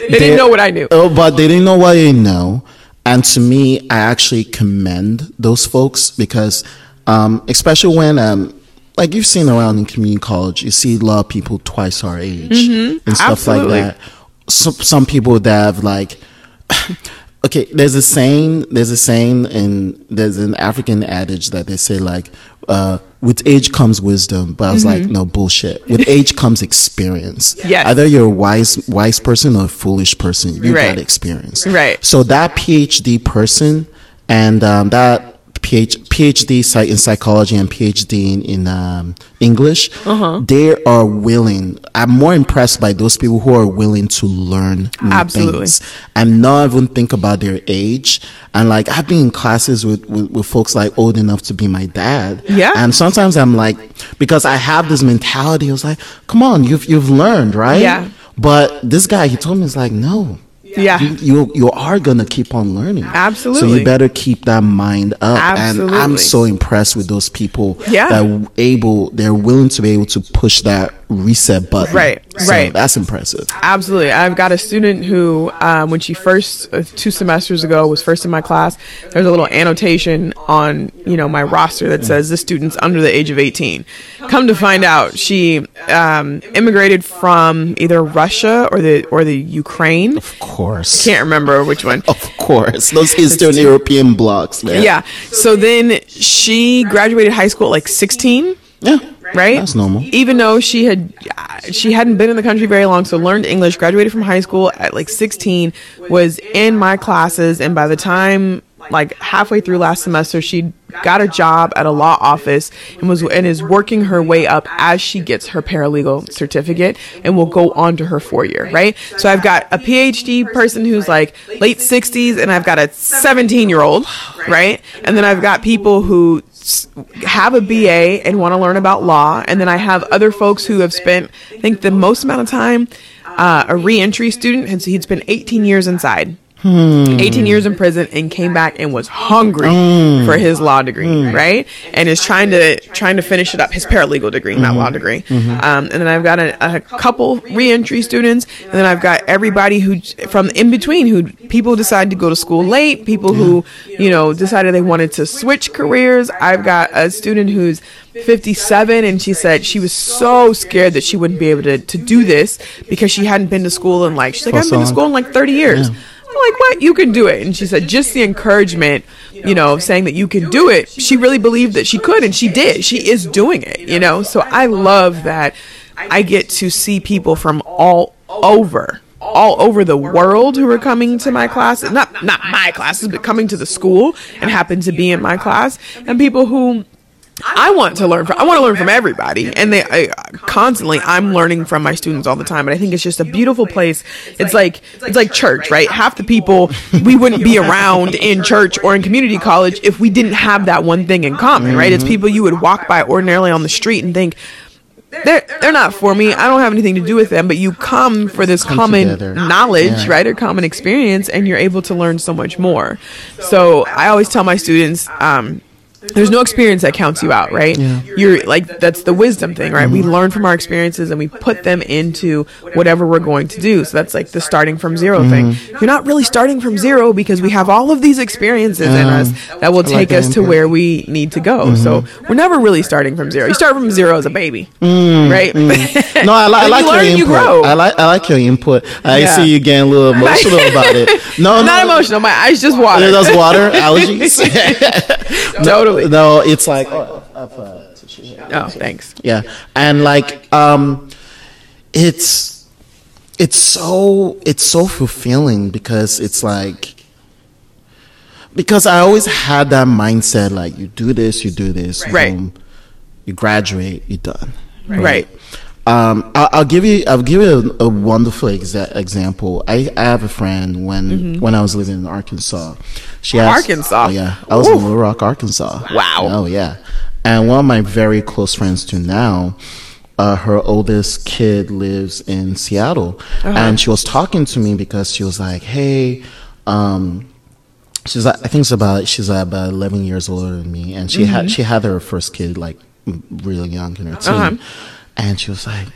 they didn't know what I knew. Oh, but they didn't know what they know. And to me, I actually commend those folks because, um, especially when, um, like you've seen around in community college, you see a lot of people twice our age and stuff Absolutely. like that. Some, some people that have like, okay, there's a saying, there's a saying, and there's an African adage that they say like, uh, with age comes wisdom. But I was like, no bullshit. With age comes experience. Yes. Either you're a wise, wise person or a foolish person. You Right. got experience. Right. So that PhD person and um, that PH, PhD psych- in psychology and PhD in, in um, English, Uh-huh. they are willing. I'm more impressed by those people who are willing to learn new Absolutely. things and not even think about their age. And like I've been in classes with, with, with folks like old enough to be my dad. Yeah. And sometimes I'm like, because I have this mentality, I was like, come on, you've you've learned, right? Yeah. But this guy, he told me, it's like, no. Yeah. You, you you are gonna keep on learning. Absolutely. So you better keep that mind up. And I'm so impressed with those people Yeah. that able they're willing to be able to push that reset button. Right, So right. That's impressive. Absolutely. I've got a student who, um, when she first, uh, two semesters ago, was first in my class, there's a little annotation on, you know, my roster that says this student's under the age of 18. Come to find out, she um, immigrated from either Russia or the or the Ukraine. Of course. Can't remember which one. Of course. Those Eastern European blocks, man. Yeah. So then she graduated high school at like 16. Yeah. right? That's normal. Even though she had she hadn't been in the country very long, so learned English, graduated from high school at like 16, was in my classes, and by the time like halfway through last semester, she got a job at a law office and was and is working her way up as she gets her paralegal certificate and will go on to her four year right? So i've got a phd person who's like late 60s and i've got a 17 year old right? And then i've got people who have a BA and want to learn about law, and then I have other folks who have spent, I think, the most amount of time. Uh, a reentry student, and so he'd spent 18 years inside, Hmm. 18 years in prison, and came back and was hungry hmm. for his law degree, hmm. right? And is trying to trying to finish it up, his paralegal degree, not law degree. Mm-hmm. Um, and then I've got a, a couple reentry students, and then I've got everybody who from in between who people decide to go to school late, people who you know decided they wanted to switch careers. I've got a student who's 57 and she said she was so scared that she wouldn't be able to, to do this because she hadn't been to school in like she's like I haven't been to school in like 30 years. I'm like, what? You can do it. And she said, just the encouragement, you know, saying that you can do it. She really believed that she could, and she did. She is doing it, you know? So I love that I get to see people from all over all over the world who are coming to my classes not not my classes but coming to the school and happen to be in my class and people who I want to learn from. I want to learn from everybody, and they I, constantly. I'm learning from my students all the time, and I think it's just a beautiful place. It's like it's like church, right? Half the people we wouldn't be around in church or in community college if we didn't have that one thing in common, right? It's people you would walk by ordinarily on the street and think. They're, they're not for me. I don't have anything to do with them, but you come for this common together. knowledge, Yeah. right? Or common experience, and you're able to learn so much more. So I always tell my students, um, there's no experience that counts you out, right? You're like that's the wisdom thing, right? We mm-hmm. learn from our experiences and we put them into whatever we're going to do. So that's like the starting from 0 mm-hmm. thing. You're not really starting from zero because we have all of these experiences in us that will I like take us to where we need to go. Mm-hmm. So we're never really starting from zero. You start from zero as a baby, right? No, I, li- I like you learn your you input. grow. I like I like your input. I Yeah. see you getting a little emotional about it. No, not no, emotional. My eyes just water. That's water, allergies. Totally. no, it's like oh, uh. Oh, thanks. yeah, and like um, it's it's so it's so fulfilling because it's like because I always had that mindset like you do this, you do this, Right. boom, you graduate, you're done. Right. Um, I'll, I'll give you. I'll give you a, a wonderful exa- example. I, I have a friend when when I was living in Arkansas. She has, Mm-hmm. Arkansas? Oh, yeah, I was Oof. in Little Rock, Arkansas. Wow. Oh yeah, and one of my very close friends to now. Uh, her oldest kid lives in Seattle, Uh-huh. and she was talking to me because she was like, "Hey, um, she's like, I think it's about she's about eleven years older than me, and she had she had her first kid like really young in her teen, Uh-huh. And she was like,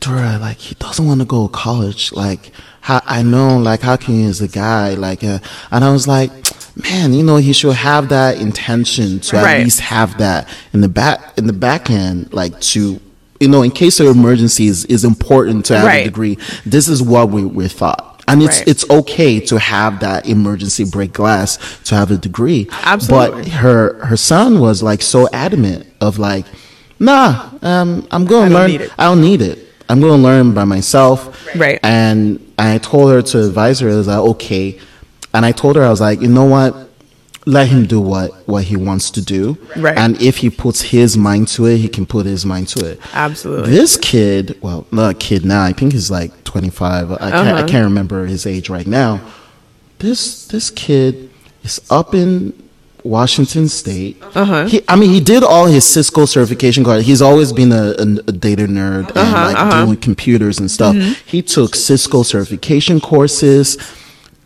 Dora, like he doesn't want to go to college. Like how I know, like how can you as a guy, like, uh, and I was like, man, you know, he should have that intention to Right. at least have that in the back in the back end, like to. You know, in case of emergencies, is important to have Right. a degree. This is what we, we're taught and it's Right. it's okay to have that emergency break glass to have a degree. Absolutely. But her her son was like so adamant of like, nah, um, I'm going I to don't learn. need. I don't need it. I'm going to learn by myself. Right. And I told her to advise her. I was like, okay. And I told her I was like, you know what? let him do what what he wants to do. Right. And if he puts his mind to it, he can put his mind to it. Absolutely. This kid, well, not a kid now. I think he's like 25. I can't, Uh-huh. can't remember his age right now. This this kid is up in Washington State. Uh-huh. He, I mean, he did all his Cisco certification card. He's always been a, a, a data nerd and Uh-huh, like uh-huh. doing computers and stuff. Mm-hmm. He took Cisco certification courses.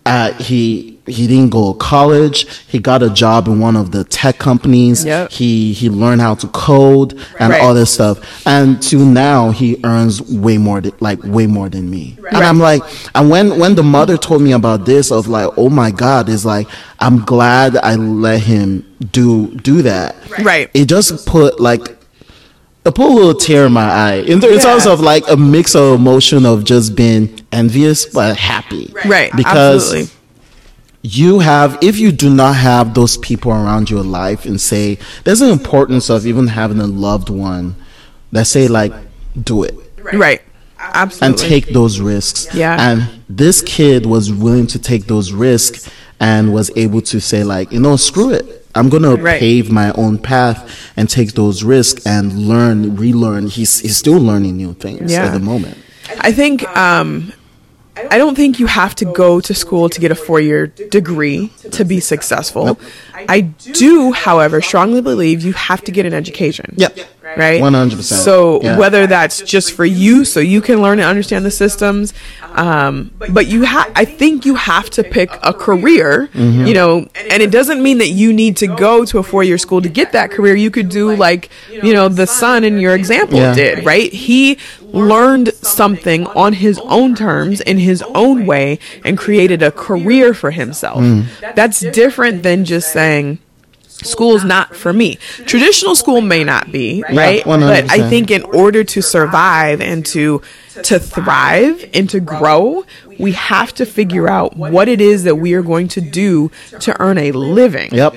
Uh, he he didn't go to college. He got a job in one of the tech companies. Yep. He he learned how to code and Right. all this stuff. And to now he earns way more th- like way more than me. And I'm like and when when the mother told me about this of like oh my god is like I'm glad I let him do do that. Right. It just put like it put a little tear in my eye in, in terms of like a mix of emotion of just being envious but happy. Right. Because Absolutely. You have if you do not have those people around your life and say there's an importance of even having a loved one that say like do it Right. Absolutely. and take those risks Yeah. and this kid was willing to take those risks and was able to say like you know screw it i'm gonna Right. pave my own path and take those risks and learn relearn he's, he's still learning new things Yeah. at the moment I think um, I don't think you have to go to school to get a four year degree to be successful. I do, however, strongly believe you have to get an education. Yep. Right? 100%. So Yeah. whether that's just for you, so you can learn and understand the systems, um, but you have, I think you have to pick a career, Mm-hmm. you know, and it doesn't mean that you need to go to a four year school to get that career. You could do like, you know, the son in your example Yeah. did, right? He learned something on his own terms in his own way and created a career for himself. Mm. That's different than just saying school's not for me. Traditional school may not be, right? But I think in order to survive and to to thrive and to grow, we have to figure out what it is that we are going to do to earn a living yep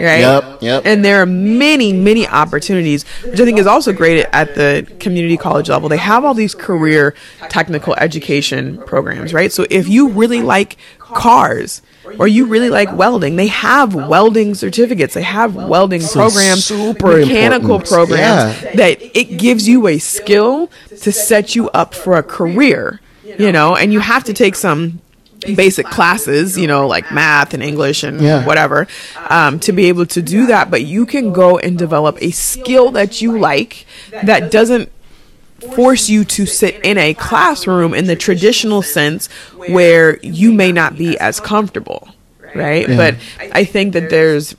right? Yep, yep. And there are many, many opportunities, which I think is also great at the community college level. They have all these career technical education programs, right? So if you really like cars or you really like welding, they have welding certificates. They have welding programs, super mechanical important. programs Yeah. that it gives you a skill to set you up for a career, you know, and you have to take some basic classes, you know, like math and English and Yeah. whatever, um, to be able to do that. But you can go and develop a skill that you like that doesn't force you to sit in a classroom in the traditional sense where you may not be as comfortable, right? But I think that there's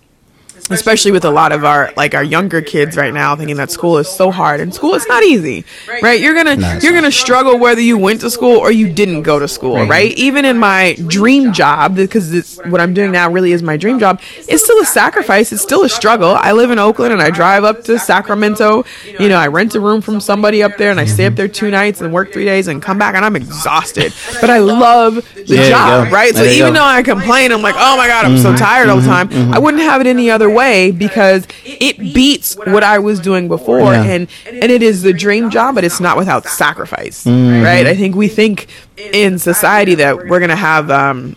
especially with a lot of our like our younger kids right now thinking that school is so hard and school is not easy right. you're gonna it's you're gonna struggle whether you went to school or you didn't go to school right, even in my dream job because it's what i'm doing now really is my dream job it's still a sacrifice it's still a struggle. I live in oakland and i drive up to sacramento. You know i rent a room from somebody up there and i stay up there two nights and work three days and come back and i'm exhausted. But i love the There you job right? So even go. though i complain i'm like oh my god i'm so mm-hmm. tired all the mm-hmm. time i mm-hmm. wouldn't have it any other way because it beats what I was doing before Yeah. and and it is the dream job but it's not without sacrifice right I think we think in society that we're gonna have um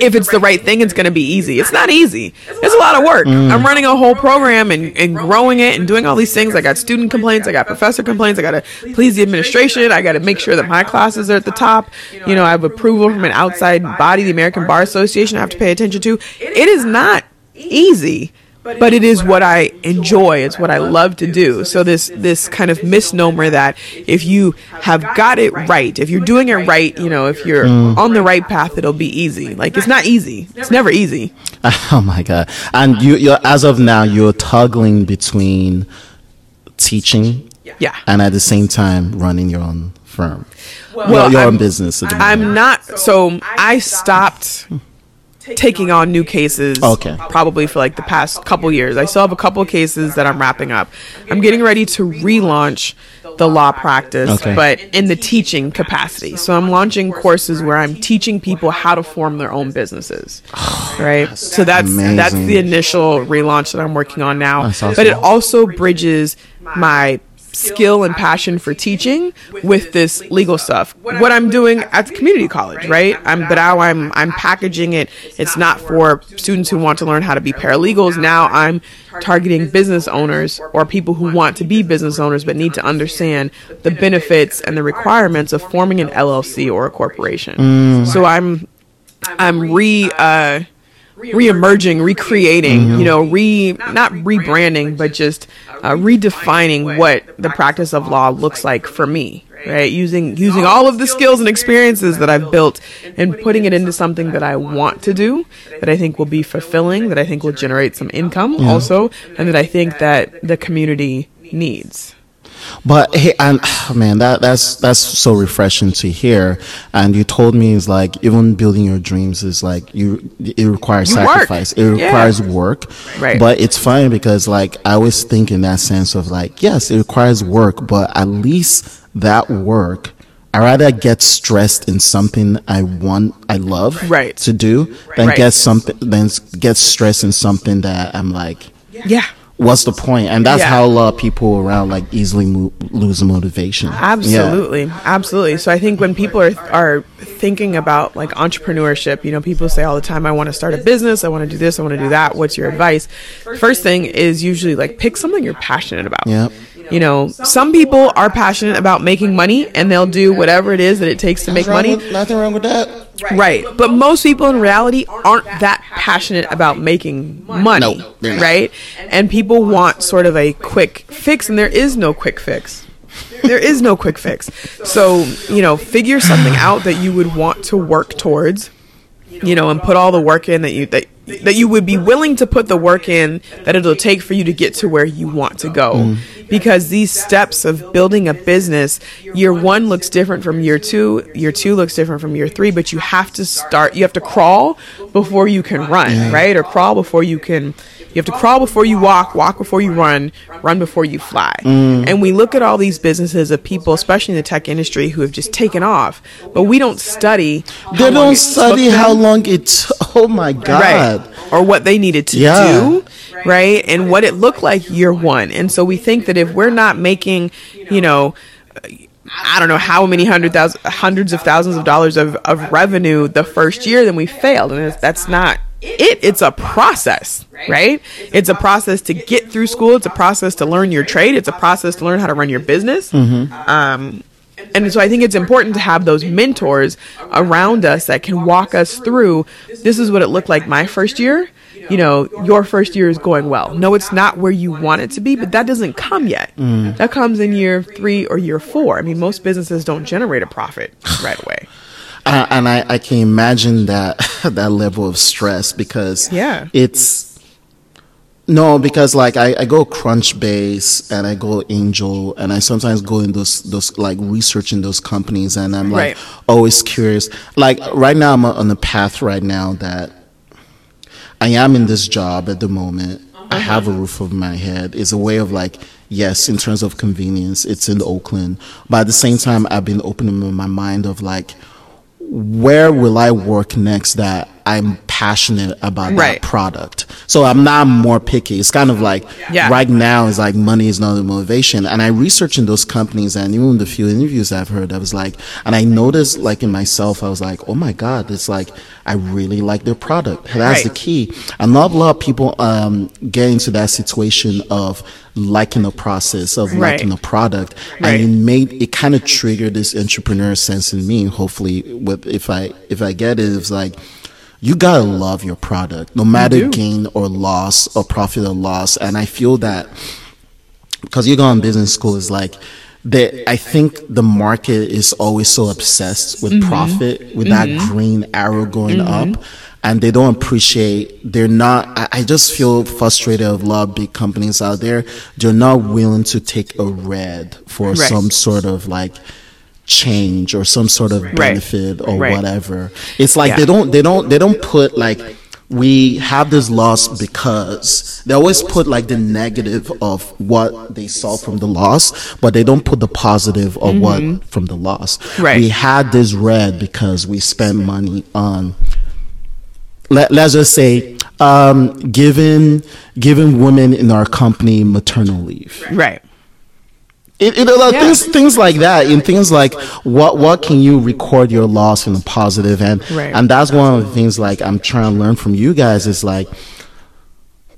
if it's the right thing, it's going to be easy. It's not easy. It's a lot of work. I'm running a whole program and, and growing it and doing all these things. I got student complaints. I got professor complaints. I got to please the administration. I got to make sure that my classes are at the top. You know, I have approval from an outside body, the American Bar Association, I have to pay attention to. It is not easy but it is what I enjoy. It's what I love to do. So this this kind of misnomer that if you have got it right, if you're doing it right, you know, if you're mm. on the right path, it'll be easy. Like it's not easy. It's never easy. Oh my god! And you, you're as of now, you're toggling between teaching Yeah. and at the same time running your own firm, Well, your, your own I'm- business. At the. I'm not. So I stopped taking on new cases. Okay. Probably for like the past couple years. I still have a couple cases that I'm wrapping up. I'm getting ready to relaunch the law practice, Okay. but in the teaching capacity. So I'm launching courses where I'm teaching people how to form their own businesses. right. So that's that's the initial relaunch that I'm working on now. Awesome. But it also bridges my skill and passion for teaching with this legal stuff. What I'm doing at the community college, right? I'm but now I'm I'm packaging it. It's not for students who want to learn how to be paralegals. Now I'm targeting business owners or people who want to be business owners but need to understand the benefits and the requirements of forming an LLC or a corporation. Mm. So I'm I'm re uh re-emerging, recreating, mm-hmm. you know, re not rebranding, but just uh, redefining what the practice of law looks like for me. Right, using using all of the skills and experiences that I've built and putting it into something that I want to do, that I think will be fulfilling, that I think will generate some income yeah. also, and that I think that the community needs. But hey, and oh man, that that's that's so refreshing to hear. And you told me it's like even building your dreams is like you. It requires you sacrifice. Work. It requires yeah. work. Right. But it's fine because like I always think in that sense of like yes, it requires work, but at least that work. I rather get stressed in something I want, I love right. to do, than right. get something, than get stressed in something that I'm like, yeah, what's the point? And that's yeah. how a lot of people around like easily mo- lose motivation. Absolutely, yeah. absolutely. So I think when people are are thinking about like entrepreneurship, you know, people say all the time, "I want to start a business. I want to do this. I want to do that." What's your advice? First thing is usually like pick something you're passionate about. Yep. You know, some people are passionate about making money and they'll do whatever it is that it takes to make money. With, nothing wrong with that. Right. But most people in reality aren't that passionate about making money. No, right? And people want sort of a quick fix, and there is no quick fix. There is no quick fix. So, you know, figure something out that you would want to work towards, you know, and put all the work in that you that that you would be willing to put the work in that it'll take for you to get to where you want to go. Mm. Because these steps of building a business, year one looks different from year two, year two looks different from year three, but you have to start, you have to crawl before you can run, yeah. right? Or crawl before you can you have to crawl before you walk, walk before you run, run before you fly. Mm. And we look at all these businesses of people, especially in the tech industry, who have just taken off, but we don't study. They don't study how long it. Oh my god! Right. Or what they needed to yeah. do, right? And what it looked like year one. And so we think that if we're not making, you know. I don't know how many hundred thousand, hundreds of thousands of dollars of, of revenue the first year, then we failed, and that's not it it's a process right it's a process to get through school it's a process to learn your trade it's a process to learn how to run your business mm-hmm. um, and so I think it's important to have those mentors around us that can walk us through. This is what it looked like my first year. You know, your first year is going well. No, it's not where you want it to be, but that doesn't come yet. Mm. That comes in year three or year four. I mean, most businesses don't generate a profit right away. Uh, and I, I can imagine that that level of stress because yeah, it's no because like I, I go Crunchbase and I go Angel and I sometimes go in those those like researching those companies and I'm like right. always curious. Like right now I'm on the path right now that I am in this job at the moment. I have a roof over my head. It's a way of like, yes, in terms of convenience, it's in Oakland. But at the same time, I've been opening my mind of like, where will I work next that I'm passionate about right. that product. So I'm not more picky. It's kind of like yeah. right now is like money is not the motivation. And I researched in those companies and even the few interviews I've heard, I was like, and I noticed like in myself, I was like, oh my God, it's like, I really like their product. That's right. the key. And not a lot of people, um, get into that situation of liking the process of right. liking the product. Right. And it made, it kind of triggered this entrepreneur sense in me. Hopefully with, if I, if I get it, it's like, you gotta love your product, no matter gain or loss or profit or loss. And I feel that because you go in business school is like that I think the market is always so obsessed with mm-hmm. profit, with mm-hmm. that green arrow going mm-hmm. up. And they don't appreciate, they're not, I, I just feel frustrated of a lot of big companies out there. They're not willing to take a red for right. some sort of like, change or some sort of benefit right. or right. whatever. It's like yeah. they don't they don't they don't put like we have this loss because they always put like the negative of what they saw from the loss, but they don't put the positive of mm-hmm. what from the loss. Right. We had this red because we spent money on let, let's just say um, giving giving women in our company maternal leave. Right It, it, Yeah. things things like that and things like what what can you record your loss in a positive and Right. and that's one of the things like I'm trying to learn from you guys is like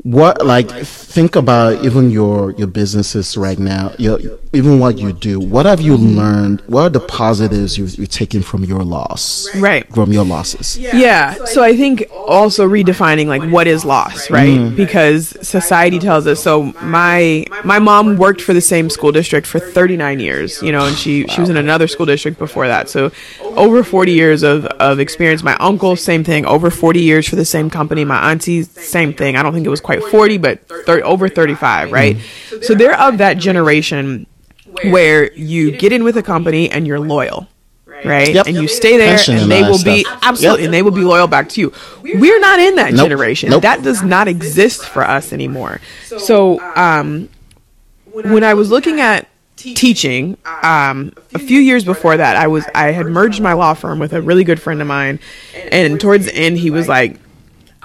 what like think about even your your businesses right now your, even what you do what have you learned what are the positives you, you're taking from your loss Right. from your losses Yeah. So I think also redefining like what is loss, right? Mm-hmm. Because society tells us. So my my mom worked for the same school district for 39 years, you know, and she she was in another school district before that. So over 40 years of of experience. My uncle, same thing. Over 40 years for the same company. My auntie, same thing. I don't think it was quite 40, but thir- over 35, right? So they're of that generation where you get in with a company and you're loyal. Right, Yep. and you stay there, Pension and they will be stuff. absolutely, Yep. and they will be loyal back to you. We're not in that Nope. generation. Nope. That does not exist for us anymore. So, um, when I was looking at teaching, um, a few years before that, I was I had merged my law firm with a really good friend of mine, and towards the end, he was like.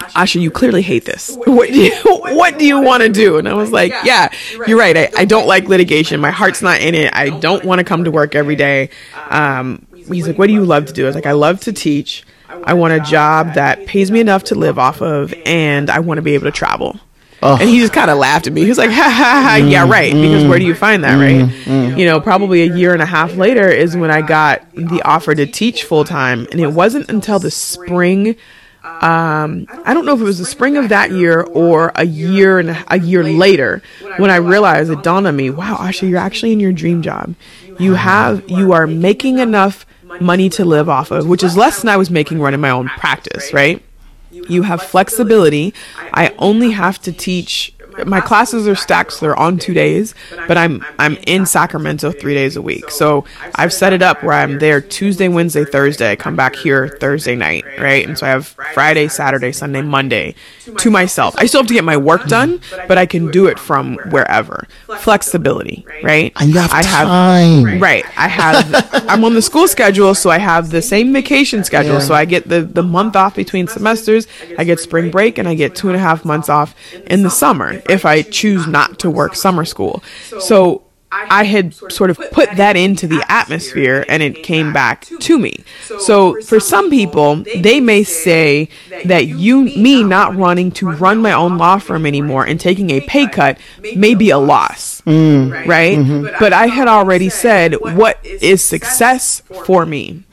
Asha, you clearly hate this. What do you What do you want to do? And I was like, Yeah, you're right. I, I don't like litigation. My heart's not in it. I don't want to come to work every day. Um, he's like, What do you love to do? I was like, I love to teach. I want a job that pays me enough to live off of, and I want to be able to travel. And he just kind of laughed at me. He was like, ha ha ha, yeah, mm, right. Because mm, where do you find that, right? Mm, you know, probably a year and a half later is when I got the offer to teach full time. And it wasn't until the spring. Um, I don't know if it was the spring of that year or a year and a, a year later when I realized it dawned on me, wow, Asha, you're actually in your dream job. You have, you are making enough money to live off of, which is less than I was making running my own practice, right? you have flexibility. I only have to teach. My classes are stacked, so they're on two days, but I'm I'm in Sacramento three days a week. So I've set it up where I'm there Tuesday, Wednesday, Thursday. I come back here Thursday night, right? And so I have Friday, Saturday, Sunday, Monday to myself. I still have to get my work done, but I can do it from wherever. Flexibility, right? and you have I have time Right. I have I'm on the school schedule, so I have the same vacation schedule. So I get the, the month off between semesters, I get spring break, and I get two and a half months off in the summer if I choose not to work summer school. So I had sort of put that into the atmosphere and it came back to me. So for some people, they may say that you, me not wanting to run my own law firm anymore and taking a pay cut may be a loss. Right? But I had already said what is success for me.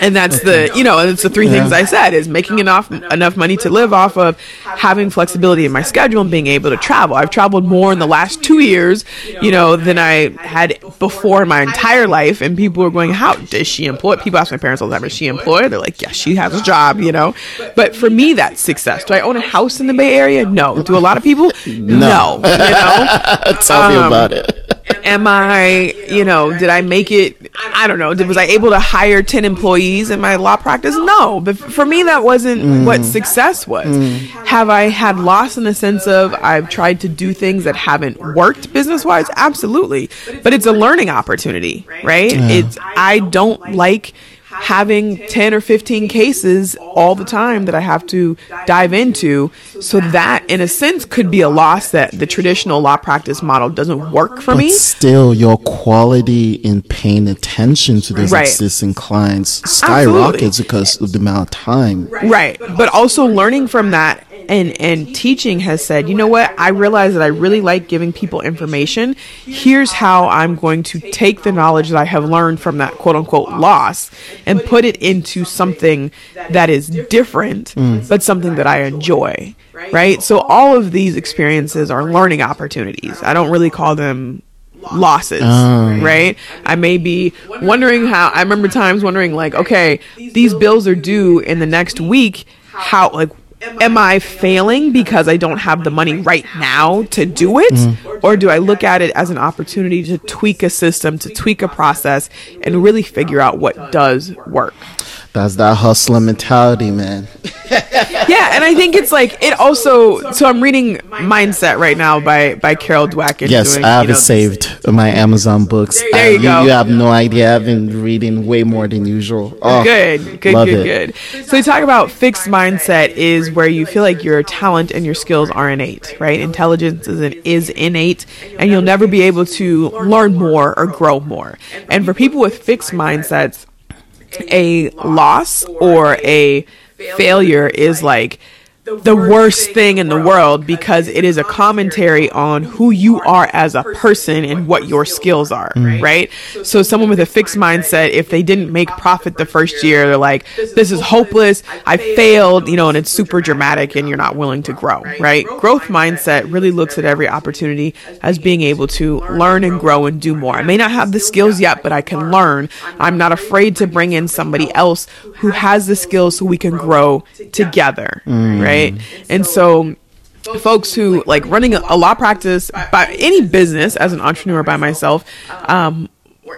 And that's the, you know, it's the three things I said is making enough enough money to live off of, having flexibility in my schedule and being able to travel. I've traveled more in the last 2 years, you know, than I had before my entire life and people were going, "How does she employ? People ask my parents all the time, "Is she employed?" They're like, "Yes, she has a job," you know. But for me that's success. Do I own a house in the Bay Area? No. Do a lot of people? No. you know tell me Um, about it am I, you know, did I make it? I don't know. Did, was I able to hire 10 employees in my law practice? No. But for me, that wasn't mm. what success was. Mm. Have I had loss in the sense of I've tried to do things that haven't worked business wise? Absolutely. But it's a learning opportunity, right? It's, I don't like having 10 or 15 cases all the time that I have to dive into. So that, in a sense, could be a loss that the traditional law practice model doesn't work for but me. still your quality in paying attention to those Right. existing clients skyrockets because of the amount of time Right. But also learning from that and and teaching has said, you know what? I realize that I really like giving people information. Here's how I'm going to take the knowledge that I have learned from that quote unquote loss and put it into something that is different, mm. but something that I enjoy. Right? So all of these experiences are learning opportunities. I don't really call them losses, ah. right? I may be wondering how I remember times wondering like, okay, these bills are due in the next week. How like am I failing because I don't have the money right now to do it? Mm-hmm. Or do I look at it as an opportunity to tweak a system, to tweak a process and really figure out what does work? That's that hustler mentality, man. yeah, and I think it's like it also. So I'm reading Mindset right now by by Carol Dweck. Yes, doing, I have you know, it saved in my Amazon books. There you, go. You, have no idea. I've been reading way more than usual. Oh, good, good, good, it. good. So you talk about fixed mindset is where you feel like your talent and your skills are innate, right? Intelligence is, an, is innate, and you'll never be able to learn more or grow more. And for people with fixed mindsets, a loss or a failure is like the worst thing in the world because it is a commentary on who you are as a person and what your skills are, mm. right? So someone with a fixed mindset, if they didn't make profit the first year, they're like, this is hopeless. I failed, you know, and it's super dramatic and you're not willing to grow, right? Growth mindset really looks at every opportunity as being able to learn and grow and do more. I may not have the skills yet, but I can learn. I'm not afraid to bring in somebody else who has the skills so we can grow together, mm. right? Right? And so folks who like running a law practice by any business as an entrepreneur by myself um,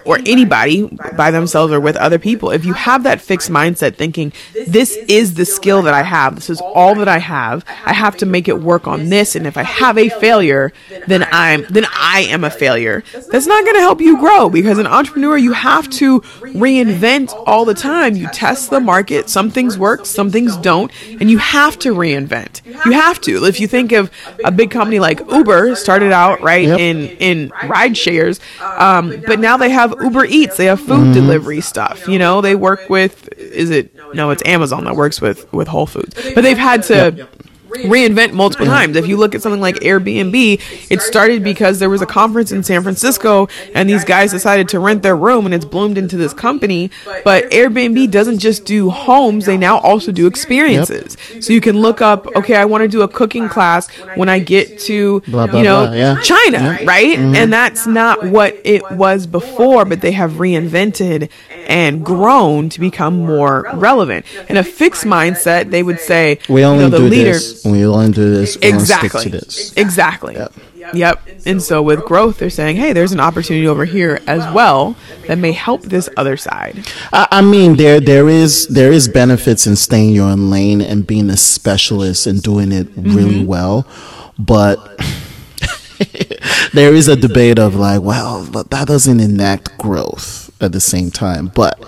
or anybody by themselves or with other people, if you have that fixed mindset thinking, this is the skill that I have, this is all that I have, I have to make it work on this, and if I have a failure, then I'm then I am a failure. That's not gonna help you grow because an entrepreneur you have to reinvent all the time. You test the market, some things work, some things don't, and you have to reinvent. You have to. If you think of a big company like Uber started out right yep. in in ride shares, um, but now they have Uber Eats. They have food mm-hmm. delivery stuff. You know, they work with is it no, it's Amazon that works with with Whole Foods. But they've had to yep reinvent multiple times. If you look at something like Airbnb, it started because there was a conference in San Francisco and these guys decided to rent their room and it's bloomed into this company. But Airbnb doesn't just do homes, they now also do experiences. Yep. So you can look up, okay, I want to do a cooking class when I get to, blah, blah, you know, blah, yeah. China, yeah. right? Mm-hmm. And that's not what it was before, but they have reinvented and grown to become more relevant. In a fixed mindset, they would say, we only you know, the do leader, this we only do this. exactly. This. Exactly. Yep. Yep. And so with growth, they're saying, hey, there's an opportunity over here as well that may help this other side. I, I mean, there there is there is benefits in staying your own lane and being a specialist and doing it really mm-hmm. well, but. there is a debate of like, well, that doesn't enact growth at the same time. But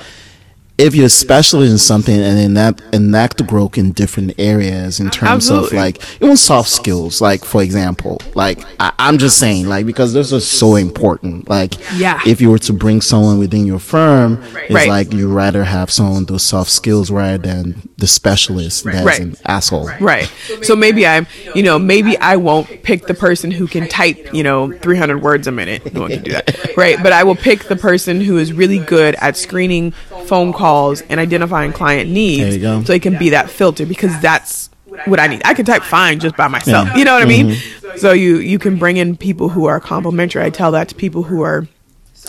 if you're specialist in something and then enact, enact growth in different areas in terms Absolutely. of like even soft skills, like for example, like I, am just saying, like because those are so important. Like, yeah, if you were to bring someone within your firm, it's right. like you rather have someone with those soft skills rather than the specialist that's right. an asshole. Right. So maybe I'm, you know, maybe I won't pick the person who can type, you know, 300 words a minute. No one can do that, right? But I will pick the person who is really good at screening phone calls and identifying client needs so it can be that filter because that's what I need. I can type fine just by myself. Yeah. You know what mm-hmm. I mean? Mm-hmm. So you you can bring in people who are complementary. I tell that to people who are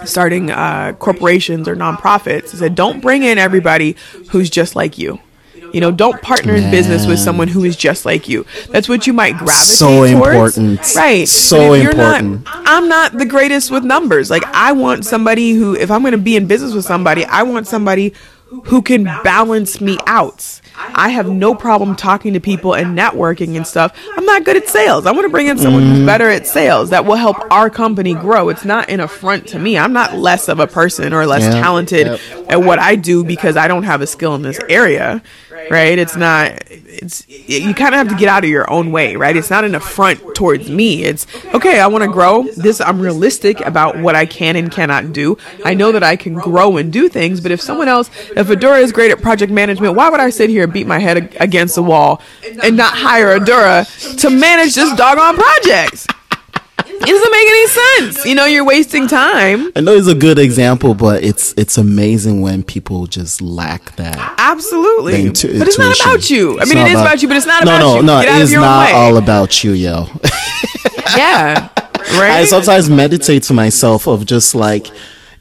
starting uh, corporations or nonprofits. I said, don't bring in everybody who's just like you. You know, don't partner in business with someone who is just like you. That's what you might gravitate towards. so towards. important. Right. So important. Not, I'm not the greatest with numbers. Like I want somebody who if I'm going to be in business with somebody, I want somebody who can balance me out. I have no problem talking to people and networking and stuff. I'm not good at sales. I want to bring in someone who's mm-hmm. better at sales that will help our company grow. It's not an affront to me. I'm not less of a person or less yeah, talented yep. at what I do because I don't have a skill in this area right? It's not. It's you kind of have to get out of your own way, right? It's not an affront towards me. It's okay. I want to grow. This I'm realistic about what I can and cannot do. I know that I can grow and do things, but if someone else, if Adura is great at project management, why would I sit here and beat my head against the wall and not hire Adora to manage this doggone projects? It doesn't make any sense. You know, you're wasting time. I know it's a good example, but it's it's amazing when people just lack that. Absolutely. Intu- but it's not about you. I mean, it is about, about, you, but it's not no, about no, you. No, no, it's not all about you, yo. yeah. Right. I sometimes meditate to myself of just like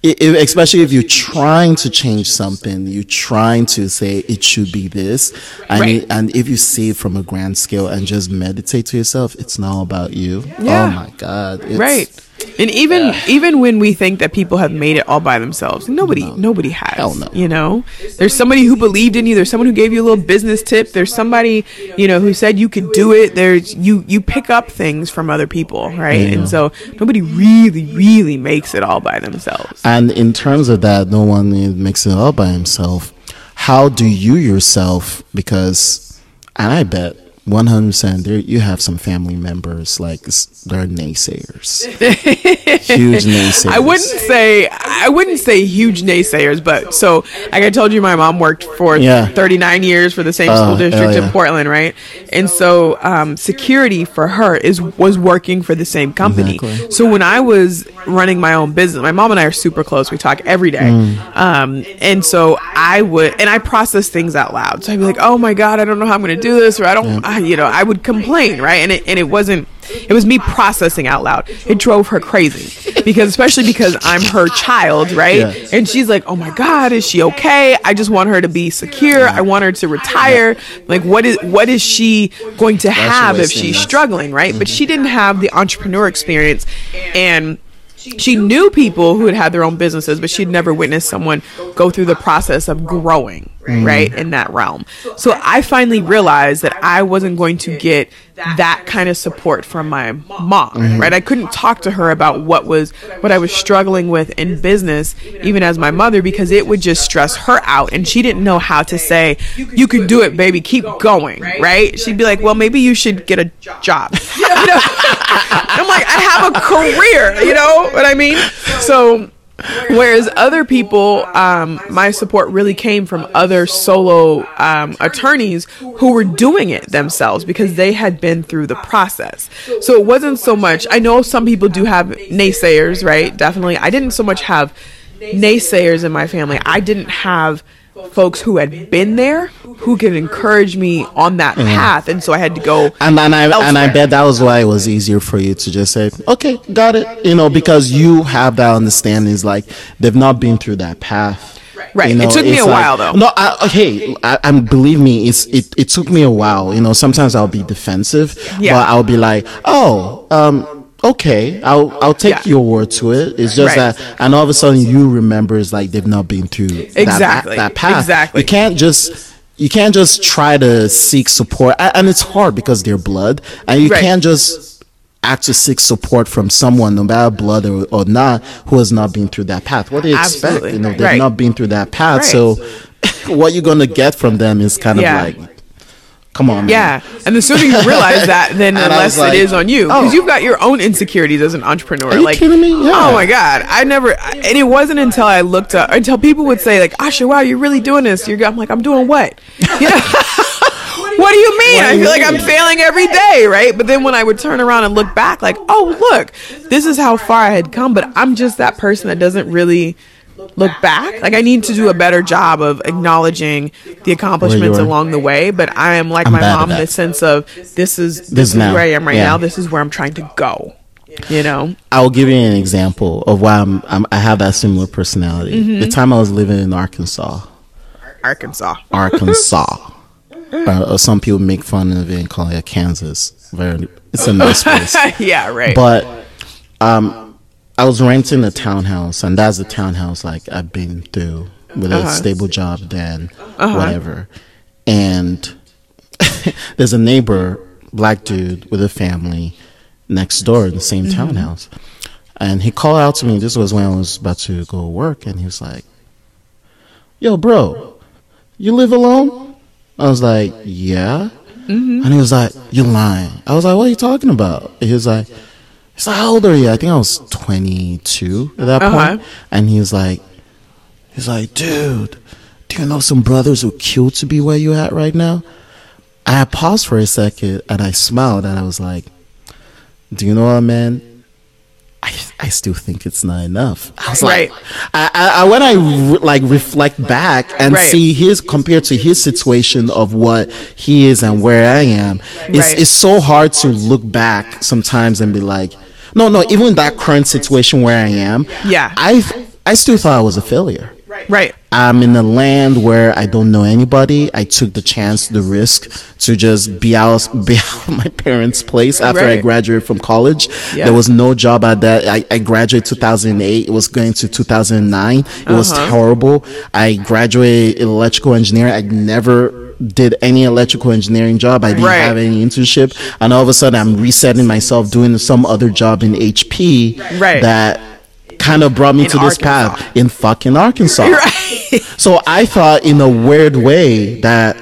if, especially if you're trying to change something, you're trying to say it should be this, and right. it, and if you see it from a grand scale and just meditate to yourself, it's not about you. Yeah. Oh my God! right. And even even when we think that people have made it all by themselves, nobody nobody has. Hell no. You know, there's somebody who believed in you. There's someone who gave you a little business tip. There's somebody you know who said you could do it. There's you you pick up things from other people, right? Yeah. And so nobody really really makes it all by themselves. And in terms of that, no one makes it all by himself. How do you yourself? Because, and I bet one hundred percent, there you have some family members like they're naysayers, huge naysayers. I wouldn't say I wouldn't say huge naysayers, but so like I told you, my mom worked for Yeah. 39 years for the same Oh, school district yeah. in Portland, right? And so um, security for her is was working for the same company. Exactly. So when I was running my own business, my mom and I are super close. We talk every day. Mm. Um, and so I would and I process things out loud. So I'd be like, "Oh my god, I don't know how I'm going to do this," or "I don't," I, you know, I would complain, right? And it and it wasn't. It was me processing out loud. It drove her crazy because, especially because I'm her child, right? Yeah. And she's like, "Oh my God, is she okay? I just want her to be secure. I want her to retire. Like, what is what is she going to have if she's struggling, right? But she didn't have the entrepreneur experience, and she knew people who had had their own businesses, but she'd never witnessed someone go through the process of growing, right, in that realm. So I finally realized that I wasn't going to get that kind of support from my mom, right? I couldn't talk to her about what was what I was struggling with in business, even as my mother, because it would just stress her out, and she didn't know how to say, "You can do it, baby. Keep going," right? She'd be like, "Well, maybe you should get a job." You know? I'm like, I have a career, you know what I mean? So, whereas other people, um, my support really came from other solo um, attorneys who were doing it themselves because they had been through the process. So it wasn't so much. I know some people do have naysayers, right? Definitely. I didn't so much have naysayers in my family. I didn't have folks who had been there who could encourage me on that path and so i had to go And and I and I bet that was why it was easier for you to just say, "Okay, got it," you know, because you have that understanding. Is like they've not been through that path. Right. You It took me a like- while, though. No, I, okay, I, I believe me, it's it, it took me a while. You know, sometimes I'll be defensive, Yeah. but I'll be like, "Oh, um, okay, I'll I'll take Yeah. your word to it." It's just Right. that, and all of a sudden you remember it's like they've not been through that- Exactly. that, path. Exactly. You can't just. You can't just try to seek support, and it's hard because they're blood, and you Right. can't just act to seek support from someone, no matter blood or, or not, who has not been through that path. What do you expect? You know, they've Right. not been through that path, so what you're gonna get from them is kind Yeah. of like, come on, man. Yeah, and the sooner you realize that, then the less like, it is on you because oh. you've got your own insecurities as an entrepreneur. Are you like, kidding me? Yeah. oh my god, I never, and it wasn't until I looked up until people would say like, Asha, wow, you're really doing this. You're, I'm like, I'm doing what? What do you mean? Do I you feel like? I'm failing every day, right? But then when I would turn around and look back, like, oh, look, this is how far I had come. But I'm just that person that doesn't really look back. Like, I need to do a better job of acknowledging the accomplishments along the way. But I am like I'm my mom in the sense of this is this, is where I am right Yeah. now. This is where I'm trying to go. You know? I'll give you an example of why I'm, I'm I have that similar personality. Mm-hmm. The time I was living in Arkansas, Arkansas. Arkansas. uh, some people make fun of it and call it Kansas. Very, it's a nice place. yeah, right. But um, I was renting a townhouse, and that's the townhouse like I've been through with a Uh-huh. stable job, then whatever. And there's a neighbor, black dude with a family, next door in the same Mm-hmm. townhouse, and he called out to me. This was when I was about to go work, and he was like, "Yo, bro, you live alone?" I was like, "Yeah." Mm-hmm. And he was like, "You're lying." I was like, "What are you talking about?" He was like, "He's like, how old are you?" I think I was 22 at that Uh-huh. point. And he was like, "He's like, dude, do you know some brothers who killed to be where you at right now?" I paused for a second and I smiled and I was like, "Do you know what, man? I I still think it's not enough." I was Right. like, I, I, I when I re- like reflect back and Right. see his compared to his situation of what he is and where I am, it's Right. it's so hard to look back sometimes and be like, no, no, even that current situation where I am, Yeah. I I still thought I was a failure. Right. Right. I'm in a land where I don't know anybody. I took the chance, the risk to just be out, be out of my parents' place after I graduated from college. Yeah. There was no job at that. I, I graduated 2008. It was going to 2009. It was Uh-huh. horrible. I graduated electrical engineering. I never did any electrical engineering job. I didn't Right. have any internship. And all of a sudden I'm resetting myself doing some other job in HP Right. that kind of brought me In to this Arkansas. path in fucking Arkansas. Right. So I thought in a weird way that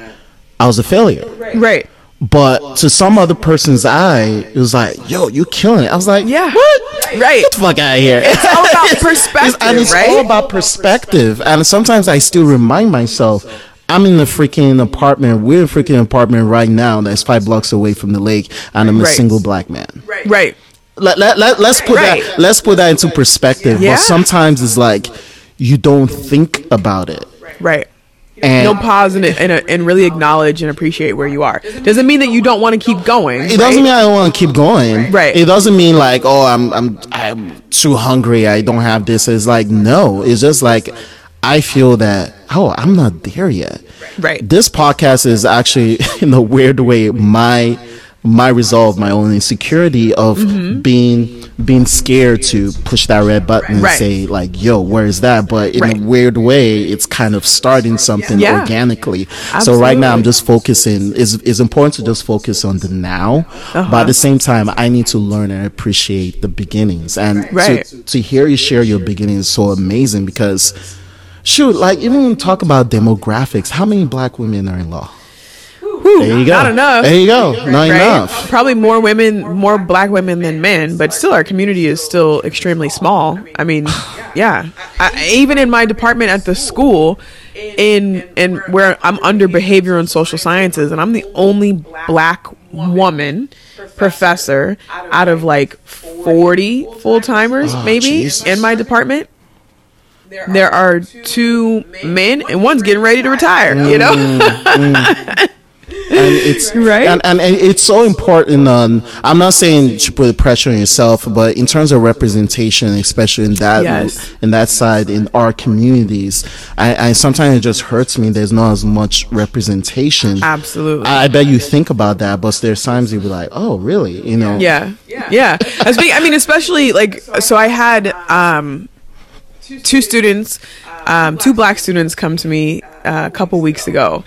I was a failure. right. But to some other person's eye, it was like, yo, you're killing it. I was like, Yeah. what? Right. Get the fuck out of here. It's all about It's- perspective, and it's right? all about perspective. And sometimes I still remind myself, I'm in a freaking apartment. We're in a freaking apartment right now that's five blocks away from the lake, and I'm a Right. single black man. Right. Let, let, let, let's put Right. that let's put that into perspective. Yeah. But sometimes it's like you don't think about it. Right. And Don't pause and, and, and really acknowledge and appreciate where you are. Doesn't mean that you don't want to keep going. It doesn't mean I don't want to keep going. Right. It doesn't mean like, oh, I'm I'm I'm too hungry. I don't have this. It's like no. It's just like I feel that oh, I'm not there yet. Right. This podcast is actually in a weird way my my resolve, my own insecurity of being being scared to push that red button and Mm-hmm. Right. say like, yo, where is that? But in Right. a weird way, it's kind of starting something Yeah. organically. So right now I'm just focusing it's, it's important to just focus on the now but Uh-huh. at the same time i need to learn and appreciate the beginnings and Right. to, to hear you share your beginnings is so amazing because shoot like even when we talk about demographics how many black women are in law Whew, there you go Not enough. there you go not right? enough Probably more women, more black women than men, but still, our community is still extremely small. I mean, yeah. I, even in my department at the school, in in where I'm under behavior and social sciences, and I'm the only black woman professor out of like 40 full timers, oh, maybe Jesus. in my department. There are two men, and one's getting ready to retire. You know, mm, mm, mm. and it's Right? and, and it's so important on i'm not saying to should put pressure on yourself but in terms of representation especially in that Yes. in that side in our communities I, I sometimes it just hurts me there's not as much representation absolutely. I, I bet you think about that but there's times you'll be like oh really you know Yeah. Yeah. I, I mean, especially like, so I had um, two students, um, two black students come to me uh, a couple weeks ago.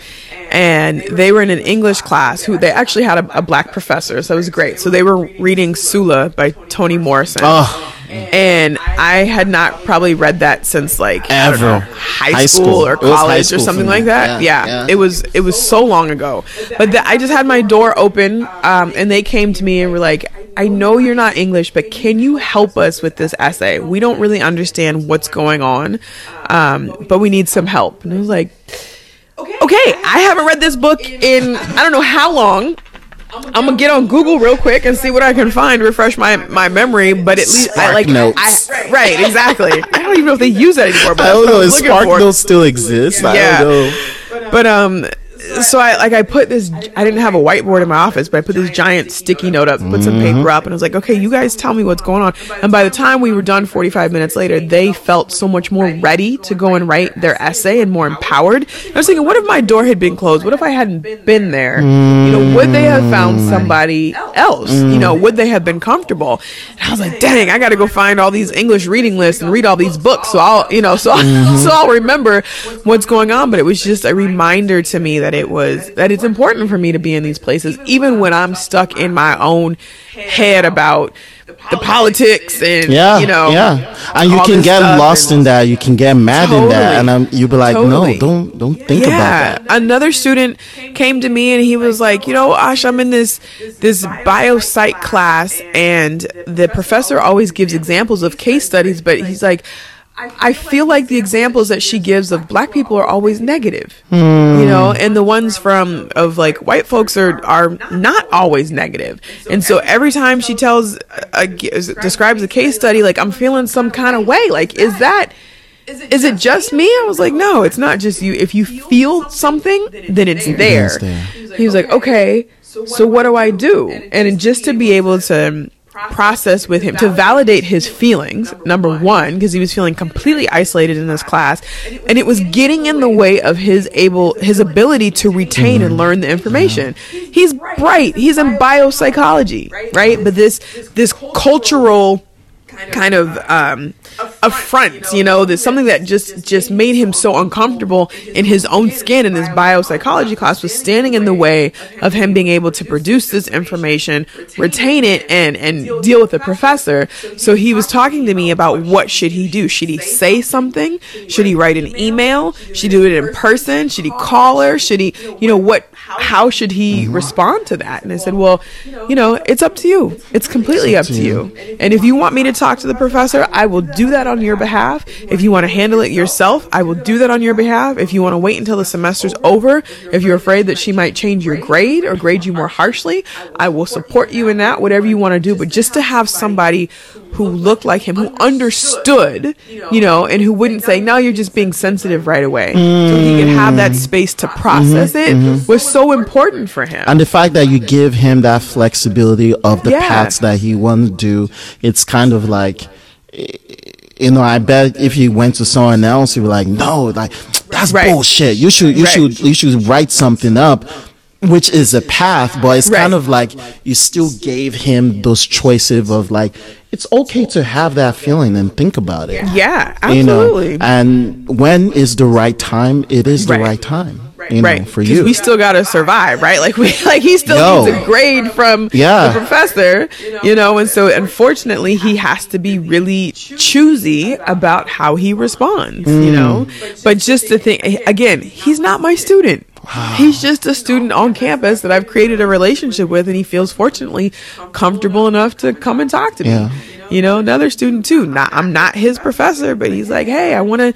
And they were in an English class who they actually had a, a black professor, so it was great. So they were reading Sula by Toni Morrison. Oh. And I had not probably read that since like don't know, Ever. high, High school, school. or It was high college school or something like that. Yeah, Yeah, yeah. it was it was so long ago. But the, I just had my door open, um, and they came to me and were like, "I know you're not English, but can you help us with this essay? We don't really understand what's going on, um, but we need some help." And I was like, "Okay, I haven't read this book in I don't know how long." I'm gonna get on Google real quick and see what I can find, refresh my, my memory. But at least I like Notes. I, right, exactly. I don't even know if they use that anymore. But i don't know spark notes still exists i Yeah. don't know But um, so I like I put this. I didn't have a whiteboard in my office, but I put this giant sticky note up, put some Mm-hmm. paper up, and I was like, okay, you guys tell me what's going on. And by the time we were done, forty five minutes later, they felt so much more ready to go and write their essay and more empowered. And I was thinking, what if my door had been closed? What if I hadn't been there? You know, would they have found somebody else? You know, would they have been comfortable? And I was like, dang, I got to go find all these English reading lists and read all these books. So I'll, you know, so so I'll remember what's going on. But it was just a reminder to me that it was that it's important for me to be in these places, even when I'm stuck in my own head about the politics and yeah you know, yeah. And you can get lost in that. You can get mad in that. Totally. and um, you'll be like Totally. no don't don't think about that. Another student came to me and he was like, you know, Ash, I'm in this this biopsych class and the professor always gives examples of case studies, but he's like I feel like the examples that she gives of black people are always negative, you know, hmm. and the ones from of like white folks are are not always negative. And so every time she tells, uh, a, describes a case study, like I'm feeling some kind of way. Like, is that is it just me? I was like, no, it's not just you. If you feel something, then it's there. there. He was like, okay, so what do I do? And just to be able to process with him to validate his feelings. Number one, because he was feeling completely isolated in this class, and it was getting in the way of his able his ability to retain and learn the information. He's bright. He's in biopsychology, right? But this this cultural kind of um, affront, you know, there's something that just just made him so uncomfortable in his own skin in this biopsychology class was standing in the way of him being able to produce this information, retain it, and and deal with the professor. So he was talking to me about what should he do? Should he say something? Should he write an email? Should he do it in person? Should he call her? Should he, you know, what? How should he mm-hmm. respond to that? And I said, well, you know, it's up to you. It's completely up to you. And if you want me to talk to the professor, I will do that on your behalf. If you want to handle it yourself, I will do that on your behalf. If you want to wait until the semester's over, if you're afraid that she might change your grade or grade you more harshly, I will support you in that, whatever you want to do. But just to have somebody who looked like him, who understood, you know, and who wouldn't say, no, you're just being sensitive right away. So he could have that space to process it was so important for him. And the fact that you give him that flexibility of the Yeah. paths that he wants to do, it's kind of like, eh, you know, I bet if you went to someone else, you'd be like, no, like, that's Right. bullshit. You should, you Right. should, you should write something up. Which is a path, but it's kind of like you still gave him those choices of like, it's okay to have that feeling and think about it. yeah, You know, absolutely. and when is the right time? It is the Right. right time. You know, right for 'Cause you. we still gotta survive right like we like he still Yo. needs a grade from Yeah. the professor you know and so unfortunately he has to be really choosy about how he responds Mm. you know but just to think again he's not my student He's just a student on campus that I've created a relationship with, and he feels fortunately comfortable enough to come and talk to me. Yeah. You know, another student too. Not, I'm not his professor, but he's like, "Hey, I want to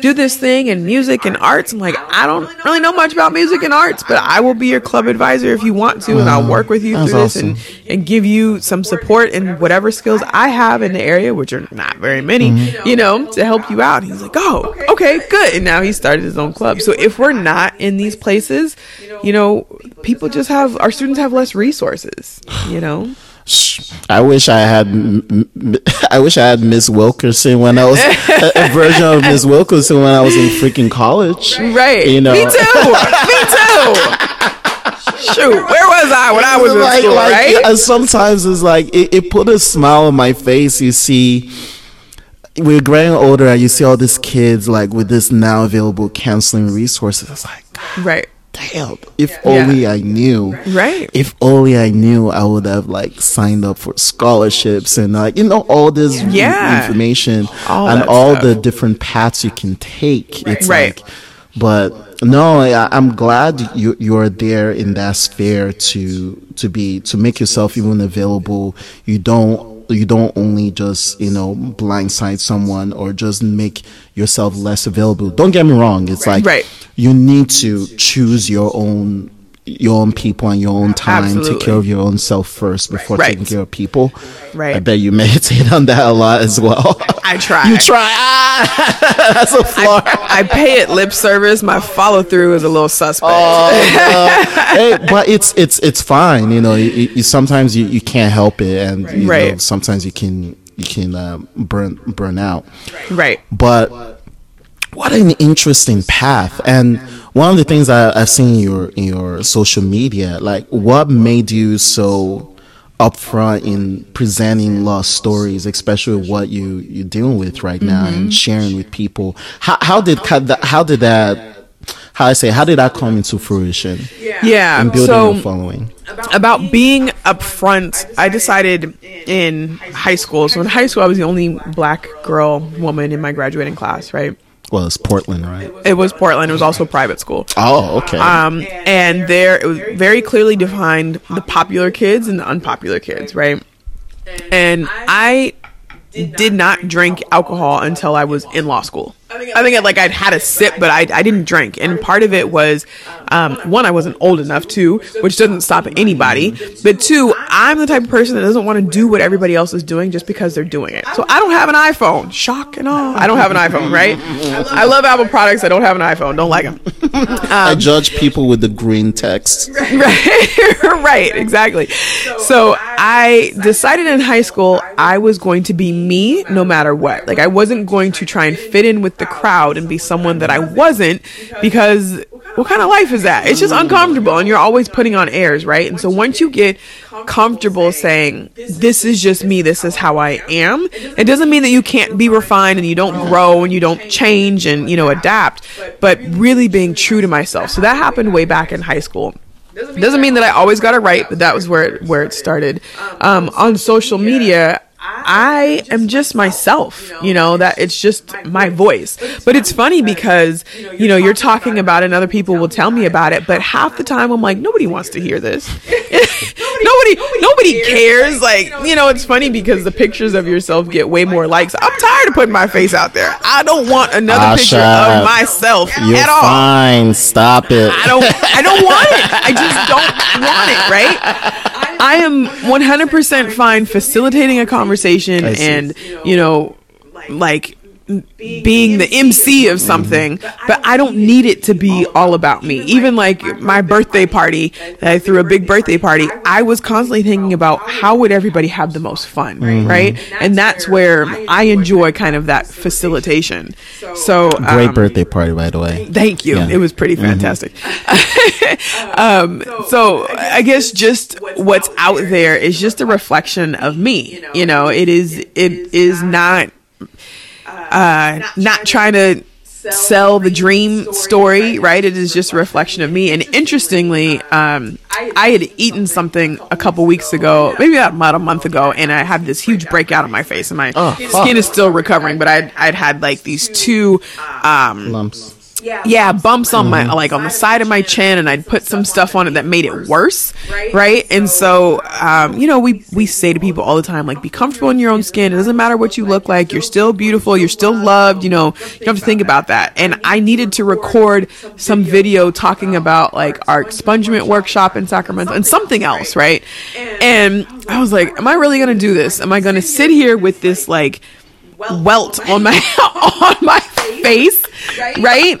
do this thing in music and arts." I'm like, "I don't really know much about music and arts, but I will be your club advisor if you want to, and I'll work with you through this and awesome. and give you some support in whatever skills I have in the area, which are not very many, Mm-hmm. you know, to help you out." He's like, "Oh, okay, good." And now he started his own club. So if we're not in these places, you know, people just have our students have less resources, you know. I wish I had. I wish I had Miss Wilkerson when I was a, version of Miss Wilkerson when I was in freaking college. Right. You know. Me too. Me too. Shoot, where was I when I was in Like- school, like, right? yeah, sometimes it's like it, it put a smile on my face. You see, we're growing older, and you see all these kids like with this now available counseling resources. It's like, God Right. Damn! If only I knew. Right. If only I knew, I would have like signed up for scholarships and like you know all this Yeah. information All and all stuff. the different paths you can take. It's Right. like, but no, I, I'm glad you you're there in that sphere to to be to make yourself even available. You don't you don't only just you know blindside someone or just make yourself less available. Don't get me wrong. It's like Right. you need to choose your own your own people and your own time Absolutely. take care of your own self first before Right. taking care of people Right. i bet you meditate on that a lot as well I try. you try ah, that's a flaw I pay it lip service. My follow through is a little suspect. hey, but it's it's it's fine you know you, you, sometimes you, you can't help it and you know, sometimes you can you can uh, burn burn out right. but what an interesting path and one of the things I, i've seen in your in your social media like what made you so upfront in presenting lost stories especially what you you're dealing with right now and mm-hmm. sharing with people how, how did how that- did that how i say how did that come into fruition Yeah. and building So a following about being upfront, I decided in high school. So in high school, I was the only black girl woman in my graduating class. Right. Well it's portland right It was Portland. It was also a private school. oh okay Um, and there it was very clearly defined the popular kids and the unpopular kids, right? And I did not drink alcohol until I was in law school. I think like I'd had a sip, but I, I didn't drink. And part of it was, um, one, I wasn't old enough to, which doesn't stop anybody. But two, I'm the type of person that doesn't want to do what everybody else is doing just because they're doing it. So I don't have an iPhone. Shock and all. I don't have an iPhone, right? I love Apple products. I don't have an iPhone. Don't like them. I judge people with the green text. right, right, exactly. So I decided in high school I was going to be me no matter what. Like I wasn't going to try and fit in with the crowd and be someone that I wasn't because what kind of life is that? It's just uncomfortable and you're always putting on airs, right? And so once you get comfortable saying, this is just me, this is how I am, it doesn't mean that you can't be refined and you don't grow and you don't change and, you know, adapt, but really being true to myself. So that happened way back in high school. Doesn't mean that I always got it right, but that was where it, where it started. Um, on social media, I am just myself, you know, that it's just my voice. But it's funny because, you know, you're talking about it and other people will tell me about it, but half the time I'm like, nobody wants to hear this. nobody, nobody cares. Like, you know, it's funny because the pictures of yourself get way more likes. I'm tired of putting my face out there. I don't want another Asha, picture of myself You're at all. fine. Stop it. I don't I don't want it. I just don't want it, right? I am 100% fine facilitating a conversation and, you know, like being the MC of something, but I don't need it to be all about me. Even like my birthday party, that I threw a big birthday party, I was constantly thinking about how would everybody have the most fun, right? And that's where I enjoy kind of that facilitation. So Great um, birthday party, by the way. Thank you. Yeah. It was pretty fantastic. um, so I guess just what's out there is just a reflection of me. You know, it is it is not uh, not trying to sell the dream story, right? It is just a reflection of me. And interestingly, um, I had eaten something a couple weeks ago, maybe about a month ago, and I had this huge breakout on my face, and my Oh, skin is still recovering. But I'd I'd had like these two. Um, Lumps. Yeah, bumps on my like on the side of my chin, and I'd put some stuff on it that made it worse, right? And so, um, you know, we we say to people all the time, like, be comfortable in your own skin. It doesn't matter what you look like. You're still beautiful. You're still loved. You know, you don't have to think about that. And I needed to record some video talking about like our expungement workshop in Sacramento and something else, right? And I was like, am I really gonna do this? Am I gonna sit here with this like welt on my on my face, right?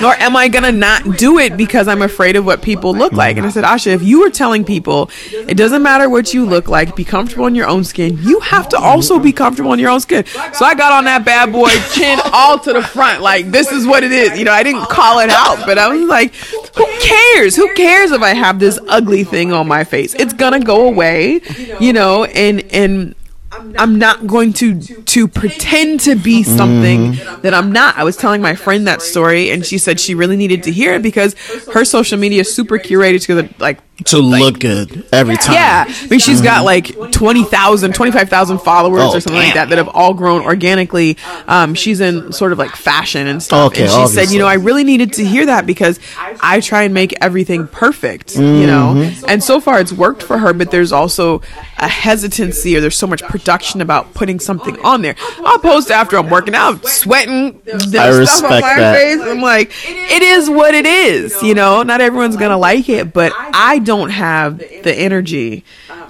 Nor am I gonna not do it because I'm afraid of what people look like? And I said, Asha, if you were telling people it doesn't matter what you look like, be comfortable in your own skin, you have to also be comfortable in your own skin. So I got on that bad boy chin all to the front, like this is what it is. You know, I didn't call it out, but I was like, who cares? Who cares if I have this ugly thing on my face? It's gonna go away, you know, and and I'm not going to to pretend to be something that I'm not. I was telling my friend that story, and she said she really needed to hear it because her social media is super curated to the like To look good every time. yeah, I mean, she's got like 20,000, 25,000 followers Oh, or something like that that have all grown organically. Um, she's in sort of like fashion and stuff. Okay, and she said, you know, I really needed to hear that because I try and make everything perfect, you know? Mm-hmm. And so far it's worked for her, but there's also a hesitancy or there's so much production about putting something on there. I'll post after I'm working out, sweating, there's stuff on respect my that. face. I'm like, it is what it is, you know? Not everyone's gonna like it, but I don't have the energy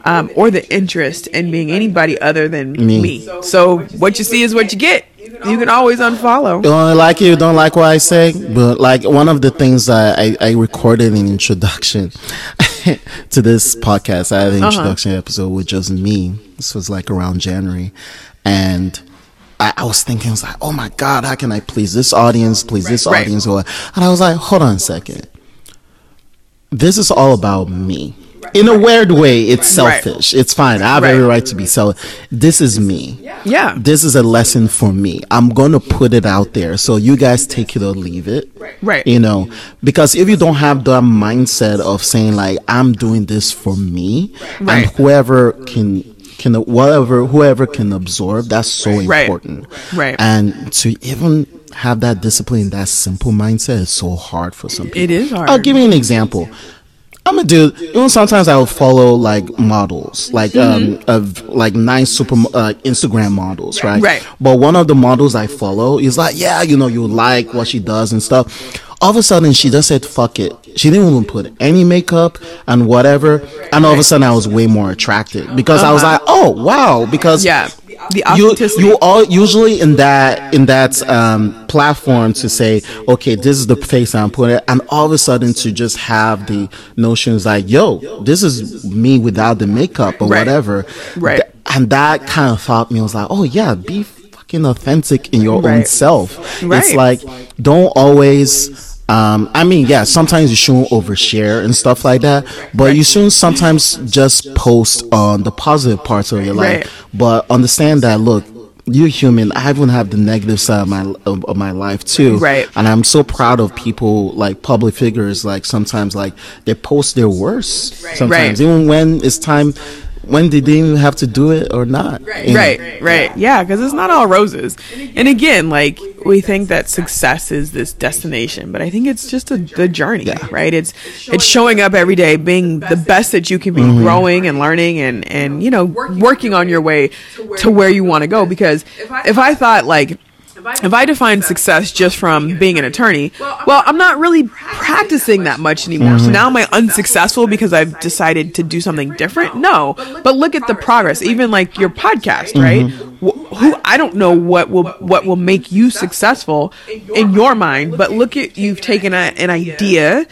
um, or the interest in being anybody other than Me. me. So what you see is what you get. You can always unfollow. don't like you, don't like what I say. But like one of the things I, I, I recorded an introduction to this podcast. I had an Uh-huh. introduction episode with just me. This was like around January. And I, I was thinking, I was like, oh my God, how can I please this audience, please this Right. audience? Or, and I was like, hold on a second. This is all about me. In a weird way, it's selfish. It's fine. I have every Right. to be selfish. This is me Yeah. this is a lesson for me. I'm going to put it out there. So you guys take it or leave it. Right. You know, because if you don't have that mindset of saying like, I'm doing this for me Right. and whoever can, can, whatever, whoever can absorb, that's so Right. important. Right. And to even have that discipline, that simple mindset is so hard for some people. It is hard. I'll give you an example. I'm a dude. You know, sometimes I will follow like models, like um, of like nice super uh, Instagram models, right? Right. But one of the models I follow is like, yeah, you know, you like what she does and stuff. All of a sudden, she just said, "Fuck it." She didn't even put any makeup and whatever. And all of a sudden, I was way more attracted because I was like, "Oh wow!" Because Yeah. The you authenticity. you all usually in that in that um, platform to say okay this is the face i'm putting and all of a sudden to just have the notions like yo this is me without the makeup or Right. whatever Right. And that kind of thought me I was like oh yeah be fucking authentic in your own self Right. it's like don't always um, I mean, yeah, sometimes you shouldn't overshare and stuff like that, but you shouldn't sometimes just post on the positive parts of your life. Right. But understand that, look, you're human. I even have the negative side of my of, of my life too. Right. And I'm so proud of people like public figures. Like sometimes, like they post their worst. Sometimes, Right. even when it's time, when did they even have to do it or not. you know? Right, right. Yeah, because it's not all roses. And again, like we think that success is this destination, but I think it's just a the journey, right? It's it's showing up every day, being the best that you can be, mm-hmm. growing and learning and and you know working on your way to where you want to go. Because if I thought like if I define success just from being an attorney, well, I'm not really practicing that much anymore. So mm-hmm. now am I unsuccessful because I've decided to do something different? No. But look at the progress, even like your podcast, right? Wh- Who I don't know what will what will make you successful in your mind, but look at you've taken a, an idea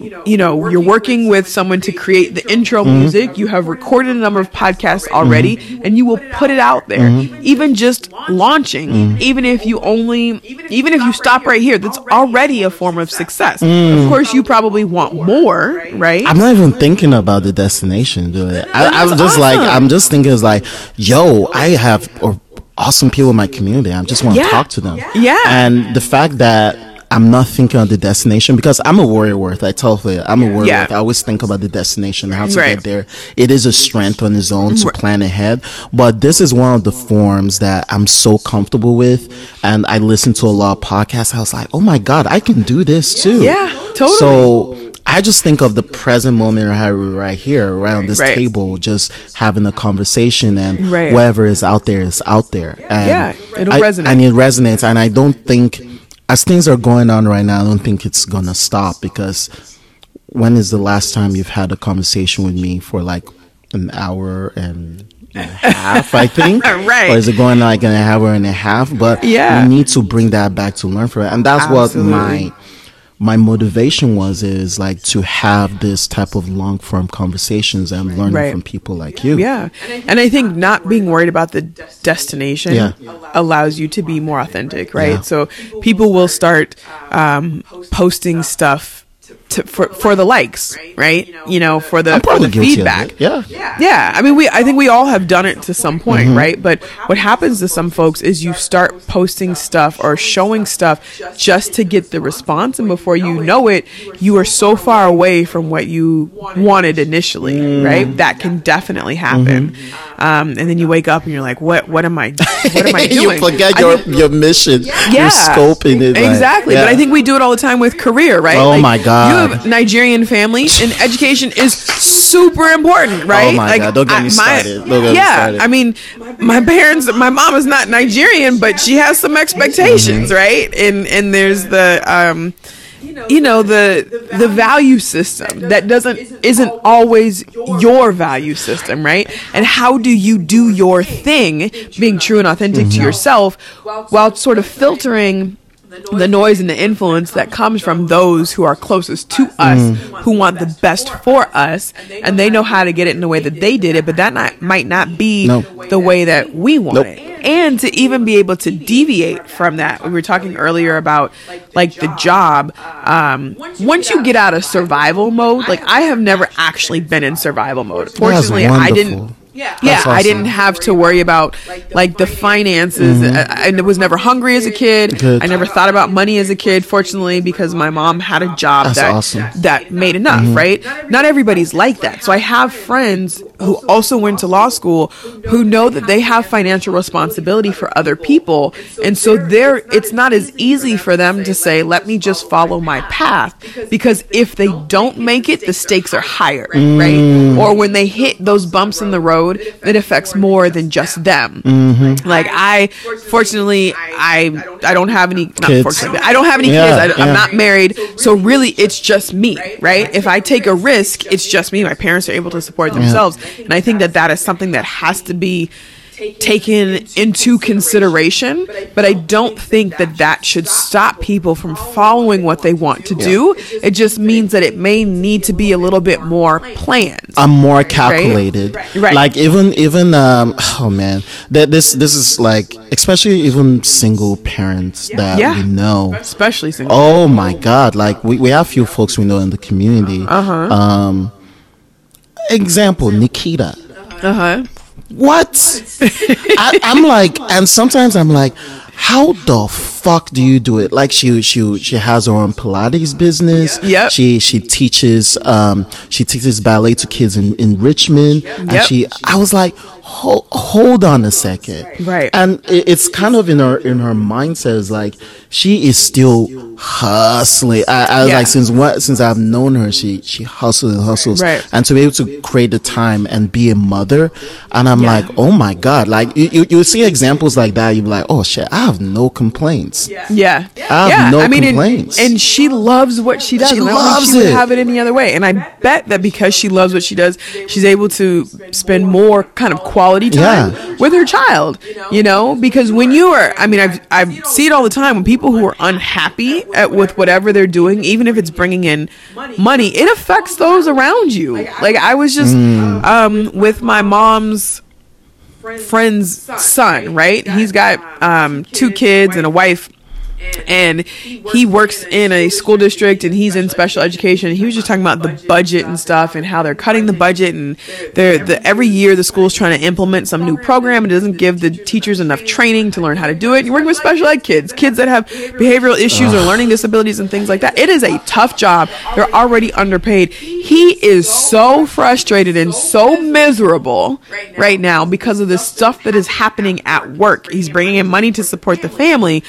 you know, you're working with someone to create the intro mm-hmm. music. You have recorded a number of podcasts already, mm-hmm. and you will put it out there. Mm-hmm. Even just launching, even if you only, even if you stop right here, that's already a form of success. Mm. Of course, you probably want more, right? I'm not even thinking about the destination, dude. I, I'm That's just like. I'm just thinking, it's like, yo, I have or awesome people in my community. I just want to Yeah. talk to them. Yeah. And the fact that I'm not thinking of the destination because I'm a warrior worth. I tell you, I'm a warrior Yeah. worth. I always think about the destination, and how to Right. get there. It is a strength on its own to plan ahead. But this is one of the forms that I'm so comfortable with. And I listen to a lot of podcasts. I was like, oh my God, I can do this too. Yeah, totally. So I just think of the present moment right, right here around this Right. table, just having a conversation and Right. whatever is out there is out there. And Yeah, it'll I- resonate. And it resonates. And I don't think, as things are going on right now, I don't think it's going to stop because when is the last time you've had a conversation with me for like an hour and a half, I think. Right. Or is it going like an hour and a half? But Yeah. we need to bring that back to learn from it. And that's Absolutely. what my my motivation was is like to have this type of long form conversations and learning Right. from people like you. Yeah. And I think not being worried about the destination Yeah. allows you to be more authentic, right? Yeah. So people will start um, posting stuff to, for for the likes, right? You know, for the for the feedback. Yeah. Yeah, I mean, we. I think we all have done it to some point, Mm-hmm. right? But what happens to some folks is you start posting stuff or showing stuff just to get the response, and before you know it, you are so far away from what you wanted initially, Mm. right? That can definitely happen. Mm-hmm. Um, and then you wake up and you're like, "What? What am I? What am I doing? you forget your think- your mission, your scope in it. like, Exactly. But. I think we do it all the time with career, right? Oh my God. Have Nigerian family and education is super important, right? Oh my God, don't get me started. Don't get me yeah. started. I mean, my parents, my mom is not Nigerian, but she has some expectations, Mm-hmm. right? And and there's the um you know the the value system that doesn't isn't always your value system right and how do you do your thing being true and authentic Mm-hmm. to yourself while sort of filtering the noise and the influence that comes from those who are closest to us Mm. who want the best for us and they know how to get it in the way that they did it but that not, might not be No. the way that we want Nope. it and to even be able to deviate from that we were talking earlier about like the job um, once you get out of survival mode like i have never actually been in survival mode fortunately i didn't wonderful. Yeah, That's I didn't have to worry about like the finances. I, I was never hungry as a kid. Mm-hmm. Good. I never thought about money as a kid. Fortunately, because my mom had a job That's that awesome. Mm-hmm. that made enough. Right? Not everybody's like that. So I have friends who also went to law school who know that they have financial responsibility for other people, and so they're it's not as easy for them to say, "Let me just follow my path," because if they don't make it, the stakes are higher, Mm. right? Or when they hit those bumps in the road, it affects more than just them. Mm-hmm. Like I, fortunately, I I don't have any. Not Kids. fortunately, I don't have any kids. I. I'm not married, so really, it's just me, right? If I take a risk, it's just me. My parents are able to support themselves, and I think that that is something that has to be taken into consideration but i don't think that that should stop people from following what they want to do it just means that it may need to be a little bit more planned I'm more calculated. Right. Like even even um oh man, that this this is like especially even single parents that Yeah. we know. especially single Oh my god! Like we, we have few folks we know in the community. Uh-huh. Um, example Nikita. uh-huh What? I, I'm like, and sometimes I'm like, how the fuck do you do it? Like she she she has her own Pilates business. Yep. She she teaches um she teaches ballet to kids in in Richmond. And Yep. she I was like, hold hold on a second. Right. And it's kind of in her in her mindset is like she is still hustling. I, I was Yeah. like since what since I've known her, she she hustles and hustles. Right. And to be able to create the time and be a mother, and I'm like, oh my god! Like you, you, you see examples like that, you're like, oh shit, I have no complaints. Yeah. yeah. I have no and- complaints. And, she loves what she does. She and I don't think loves she would it. have it any other way. And I bet that because she loves what she does, she's able to spend more kind of quality time Yeah. with her child. You know, because when you are, I mean, I've I see it all the time when people who are unhappy at with whatever they're doing, even if it's bringing in money, it affects those around you. Like I was just Mm. um, with my mom's friend's son, right? He's got um, two kids and a wife. And he works in a school district and he's in special education. He was just talking about the budget and stuff and how they're cutting the budget and they're the every year the school's trying to implement some new program. It doesn't give the teachers enough training to learn how to do it. You're working with special ed kids, kids that have behavioral issues or learning disabilities and things like that. It is a tough job. They're already underpaid. He is so frustrated and so miserable right now because of the stuff that is happening at work. He's bringing in money to support the family,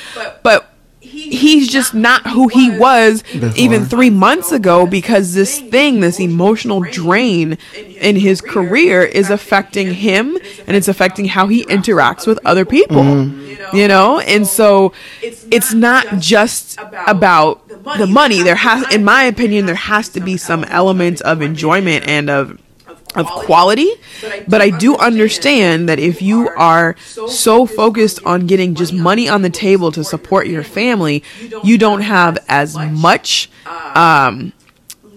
but he's just not who he was even three months ago because this thing, this emotional drain in his career is affecting him and it's affecting how he interacts with other people. Mm-hmm. You know? And so it's not just about the money. There has in my opinion, there has to be some element of enjoyment and of of quality, but I do understand that if you are so focused on getting just money on the table to support your family, you don't have as much um,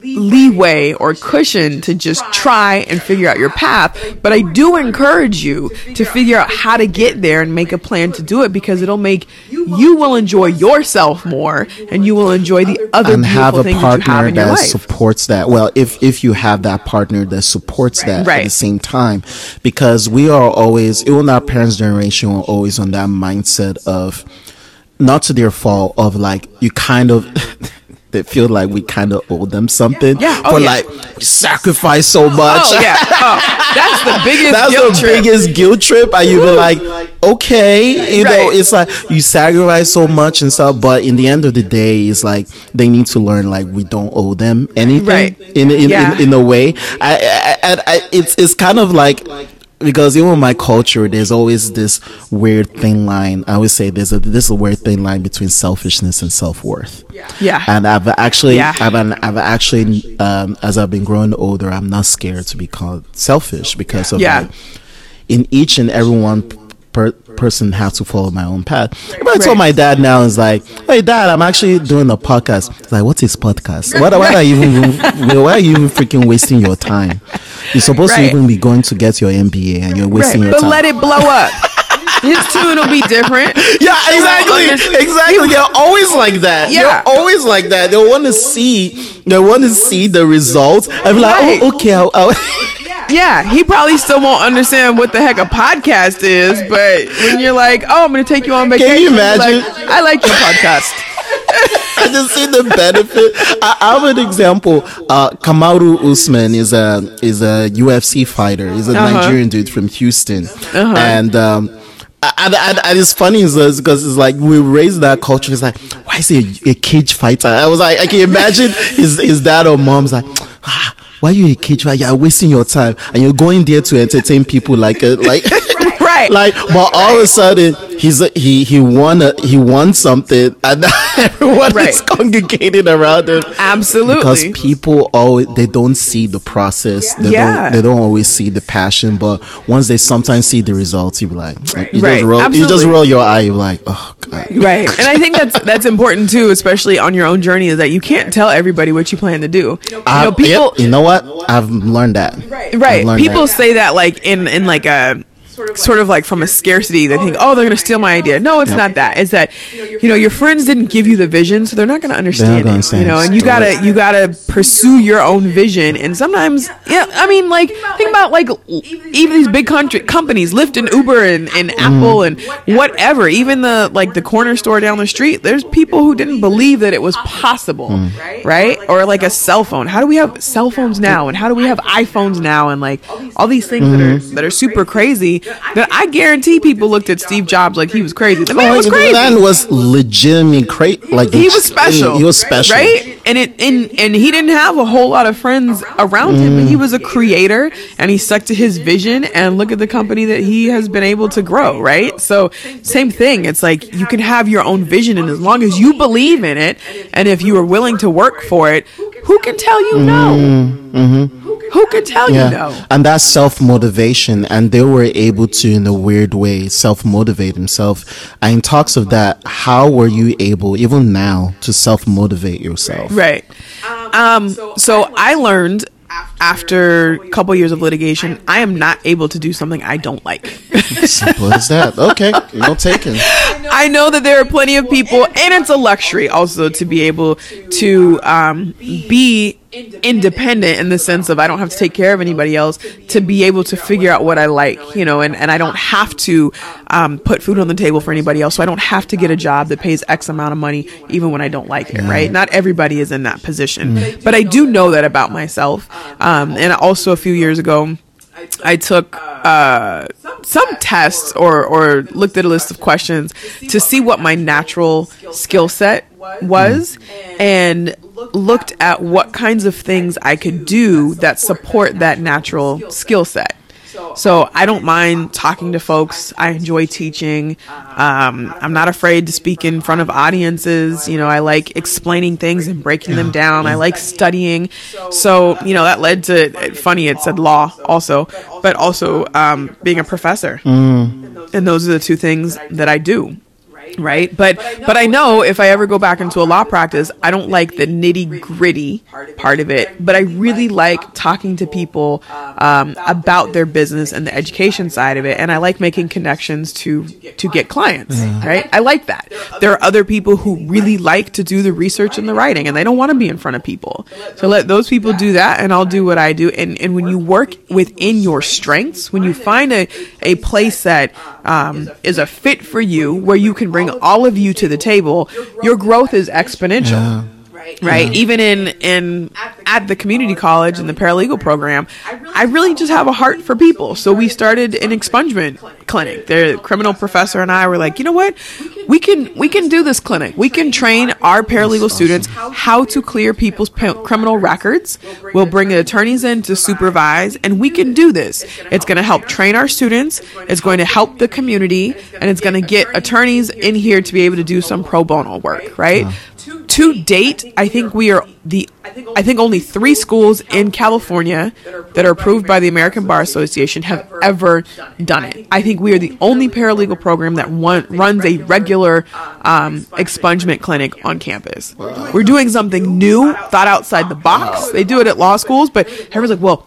leeway or cushion to just try and figure out your path. But I do encourage you to figure out how to get there and make a plan to do it because it'll make you will enjoy yourself more and you will enjoy the other and have a things that have partner that supports that. Well, if if you have that partner that supports that at the same time, because we are always, even our parents' generation, were always on that mindset of, not to their fault, of like you kind of. They feel like we kind of owe them something Yeah. Oh, for yeah. like sacrifice so much. Oh yeah, oh, that's the biggest. That's guilt the trip. biggest guilt trip. And you be like, okay, you know, it's like you sacrifice so much and stuff, but in the end of the day, it's like they need to learn like we don't owe them anything Right. in in, Yeah. in in a way. I, I, I, I it's it's kind of like. Because even in my culture, there's always this weird thin line. I always say there's a this is a weird thin line between selfishness and self worth. Yeah. yeah. And I've actually, Yeah. I've, an- I've actually, um, as I've been growing older, I'm not scared to be called selfish because of Yeah. like, in each and every one per- person has to follow my own path. But I told my dad now is like, hey dad, I'm actually doing a podcast. He's like, what is podcast? Why, why are you even, why are you even freaking wasting your time? You're supposed Right. to even be going to get your MBA and you're Right. wasting your But time. But let it blow up. His tune will be different. Yeah, exactly, exactly. They're always like that. Yeah. They're always like that. They want to see, they want to see the results. I'm like, oh, Right. oh, okay. I'll, I'll Yeah, he probably still won't understand what the heck a podcast is, but when you're like, "Oh, I'm going to take you on vacation," Can you he's like, imagine? I like your podcast. I just see the benefit. I, I have an example. Uh, Kamaru Usman is a is a UFC fighter. He's a Uh-huh. Nigerian dude from Houston, and. Um, and, and, and it's funny because it's like we raised that culture. It's like, why is he a, a cage fighter? I was like, I can imagine his his dad or mom's like, ah, why are you a cage? You're wasting your time, and you're going there to entertain people like a, like. Right. like but all of a sudden he's a, he he won a, he won something and now everyone is Right. congregating around him Absolutely. because people always they don't see the process they Yeah. don't they don't always see the passion but once they sometimes see the results you be like you Right. just roll you just roll your eye you're like oh god Right. And I think that's that's important too, especially on your own journey, is that you can't tell everybody what you plan to do. You I- know, uh, people yep, you know what i've learned that I've right. People that. say that like in in like a sort of like from a scarcity they think oh they're going to oh, steal my idea. No it's not that. It's that you know your friends didn't give you the vision so they're not going to understand it you know and you got to you got to pursue your own vision and sometimes yeah. i mean like think about like even these big country companies lyft and uber and, and apple and whatever. even the like the corner store down the street there's people who didn't believe that it was possible right? or like a cell phone. how do we have cell phones now and how do we have iphones now and like all these things that are that are super crazy that i guarantee people looked at steve jobs like he was crazy the man Oh, was the crazy man was legitimately crazy like he was special. he was special right? And it and and he didn't have a whole lot of friends around him, but he was a creator and he stuck to his vision. And look at the company that he has been able to grow, right? So same thing. It's like you can have your own vision, and as long as you believe in it, and if you are willing to work for it, who can tell you no? Mm-hmm, mm-hmm. Who can tell you no? And that's self motivation. And they were able to, in a weird way, self motivate themselves. And in talks of that, how were you able, even now, to self motivate yourself? Right. Um, so I learned after a couple years of litigation, I am not able to do something I don't like. Simple as that. Okay, no taken. I know that there are plenty of people, and it's a luxury also to be able to um, be independent in the sense of I don't have to take care of anybody else to be able to figure out what I like, you know, and, and I don't have to um, put food on the table for anybody else. So I don't have to get a job that pays X amount of money even when I don't like it, right? Not everybody is in that position. But I do know that about myself. Um, and also a few years ago, I took uh, some tests or, or looked at a list of questions to see what my natural skill set was and looked at what kinds of things I could do that support that natural skill set. So I don't mind talking to folks. I enjoy teaching. Um, I'm not afraid to speak in front of audiences. You know, I like explaining things and breaking them down. I like studying. So you know that led to funny. It said law also, but also um, being a professor. And those are the two things that I do right? But but i know if i ever go back into a law practice i don't like the nitty gritty part of it. but i really like talking to people um, about their business and the education side of it and i like making connections to to get clients. right? I like that. there are other people who really like to do the research and the writing. and they don't want to be in front of people. So let those people do that and i'll do what i do. And and when you work within your strengths when you find a a place that um, is a fit for you where you can bring all of you to the table your growth is exponential right. Even in in at the community college and the paralegal program i really just have a heart for people. So we started an expungement clinic. the criminal professor and i were like you know what? We can we can do this clinic. We can train our paralegal students how to clear people's pa- criminal records. we'll bring the attorneys in to supervise and we can do this. It's going to help train our students. it's going to help the community and it's going to get attorneys in here to be able to do some pro bono work right to date, I think we are the I think only three schools in California that are approved by the American Bar Association have ever done it. I think we are the only paralegal program that one, runs a regular um, expungement clinic on campus. We're doing something new, thought outside the box. They do it at law schools, but everyone's like, well,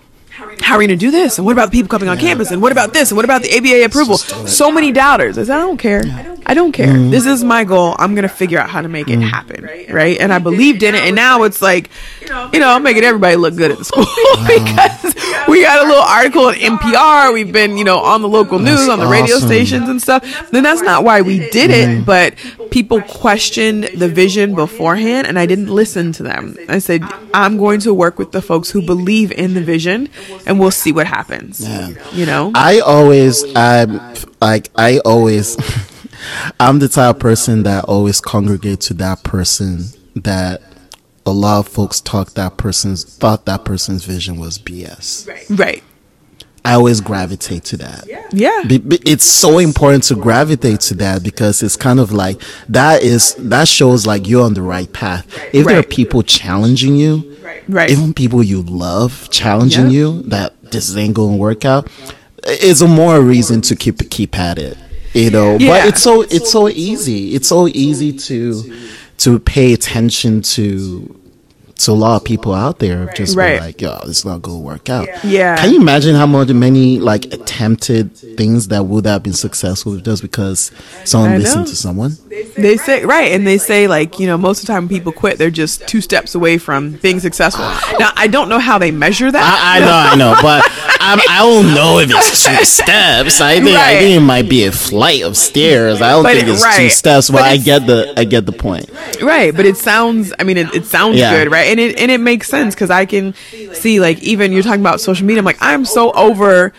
how are we going to do this? And what about the people coming on campus? And what about this? And what about the ABA approval? So many doubters. I said, I don't care. I don't care. Mm-hmm. This is my goal. I'm going to figure out how to make it happen. Right. And I believed in it. And now it's like, you know, I'm making everybody look good at the school because we got a little article in NPR. We've been, you know, on the local news, on the radio awesome. stations and stuff. Then that's not why we did it, but people questioned the vision beforehand and I didn't listen to them. I said, I'm going to work with the folks who believe in the vision and we'll see what happens. Yeah. You know? I always, I'm like, I always, I'm the type of person that always congregate to that person that a lot of folks talk that person's thought that person's vision was BS. right. Right. I always gravitate to that. Yeah. Be- be- It's so important to gravitate to that because it's kind of like that is that shows like you're on the right path. If there are people challenging you, Right. even people you love challenging Yeah. you that this ain't gonna work out, is a more reason to keep keep at it. You know, Yeah. but it's so it's so easy. It's so easy to to pay attention to to a lot of people out there just be Right. like, yo, it's not gonna work out. Yeah. Can you imagine how much many like attempted things that would have been successful just because someone I listened know. to someone? They say right, and they say like you know most of the time people quit, they're just two steps away from being successful. Now I don't know how they measure that. I, I know, I know, but I'm, I don't know if it's two steps. I think I think it might be a flight of stairs. I don't But think it- it's two steps, but, But I get the I get the point. Right, but it sounds. I mean, it, it sounds Yeah. good, right? And it and it makes sense because I can see like even you're talking about social media. I'm like I'm so over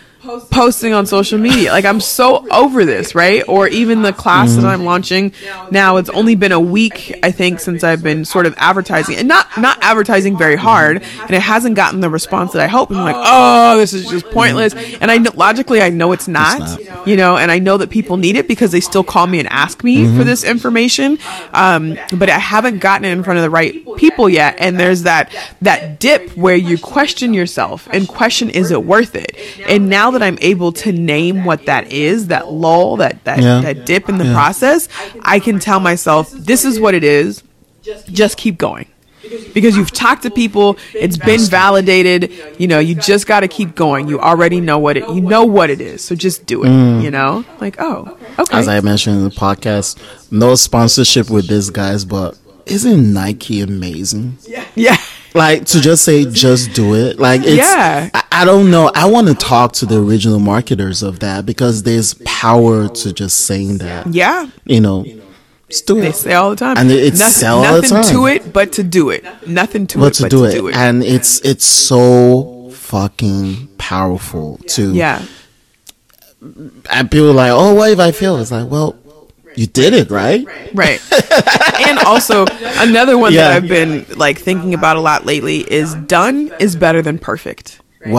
posting on social media. Like I'm so over this, right? Or even the class Mm-hmm. that I'm launching now. It's only been a week, I think, since I've been sort of advertising and not not advertising very hard, and it hasn't gotten the response that I hope. And I'm like, oh, this is just pointless. And I know, logically I know it's not, not. you know, and I know that people need it because they still call me and ask me Mm-hmm. for this information. Um, but I haven't gotten it in front of the right people yet. And there's that that dip where you question yourself and question is it worth it? And now that I'm able to name what that is, that lull, that that, Yeah. that dip in the Yeah. process, I can tell myself this is what it is. Just keep going. Because you've talked to people, it's been validated. You know, you just got to keep going. You already know what it. You know what it is, so just do it. Mm. You know, like oh, okay. As I mentioned in the podcast, no sponsorship with this, guys, but isn't Nike amazing? Yeah. yeah, Like to just say, just do it. Like it's, Yeah. I, I don't know. I want to talk to the original marketers of that because there's power to just saying that. yeah. You know, just do They say all the time, And it's nothing, sell all the nothing to it but to do it. Nothing to but it to but do to it. do it. and it's it's so fucking powerful to yeah, and people are like oh what if i fail it's like well you did it right right. and also another one Yeah. that I've been like thinking about a lot lately is done is better than perfect. Wow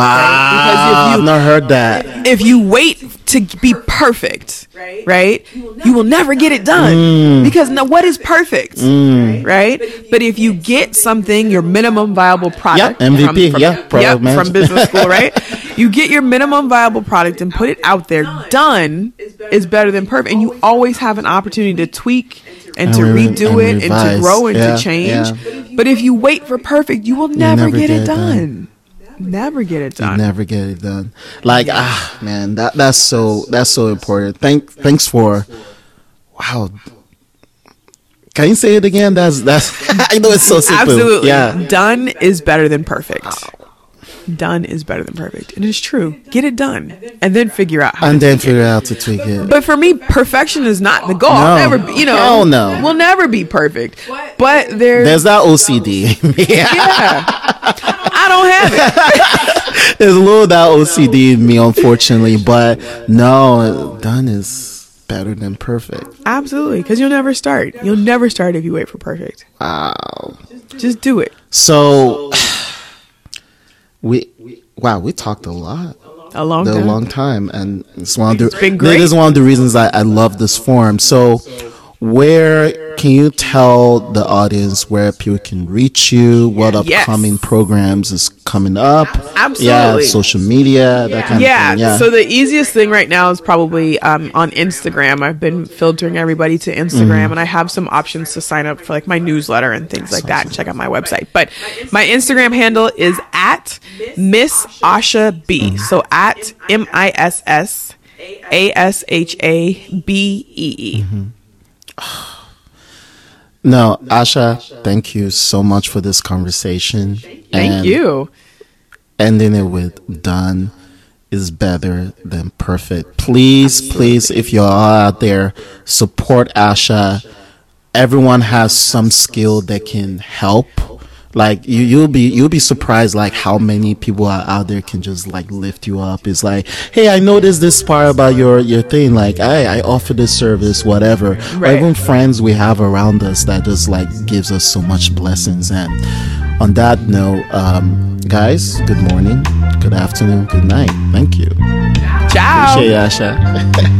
Because if i've you- not heard that if you wait to be perfect, right, you will never get it done. Mm. Because now, what is perfect, right? But if you get something, your minimum viable product, Yeah, MVP, yeah, product yep, from business school, right? You get your minimum viable product and put it out there. Done is better than perfect, and you always have an opportunity to tweak and, And to re- redo and it and to grow and Yeah, to change. yeah. But if you wait for perfect, you will never, never get, get it it done. Never get it done. never get it done like ah man that that's so that's so important thank thanks for wow can you say it again that's that's i know it's so simple Absolutely. yeah Done is better than perfect. Done is better than perfect. And it's true. Get it done. And then figure out how and to then tweak it. figure out to tweak it But for me, perfection is not the goal. I'll No. never be, you know, Hell no. we'll never be perfect. But there's, there's that ocd yeah yeah. Don't have it. There's a little that OCD in me, unfortunately, but no, done is better than perfect. Absolutely. Because you'll never start. You'll never start if you wait for perfect. Wow. Just do it. So we wow, we talked a lot, A long a time. long time, and it's one of the been great. It is one of the reasons I, I love this forum. So where can you tell the audience where people can reach you? What Yes. upcoming programs is coming up? Absolutely. Yeah, social media, that kind yeah, of thing. Yeah. So the easiest thing right now is probably um, on Instagram. I've been filtering everybody to Instagram, Mm-hmm. and I have some options to sign up for like my newsletter and things like that. And check out my website. But my Instagram handle is at Miss Asha B. Mm-hmm. So at M I S S A S H A B E E. No, Asha, thank you so much for this conversation. Thank And you. Ending it with done is better than perfect. Please, please, if you're all out there, support Asha. Everyone has some skill that can help. Like you, you'll be you'll be surprised like how many people are out there can just like lift you up. It's like, hey, I noticed this part about your your thing. Like, I I offer this service, whatever. Or Right. even friends we have around us that just like gives us so much blessings. And on that note, um, guys, good morning, good afternoon, good night. Thank you. Ciao. Appreciate you, Asha.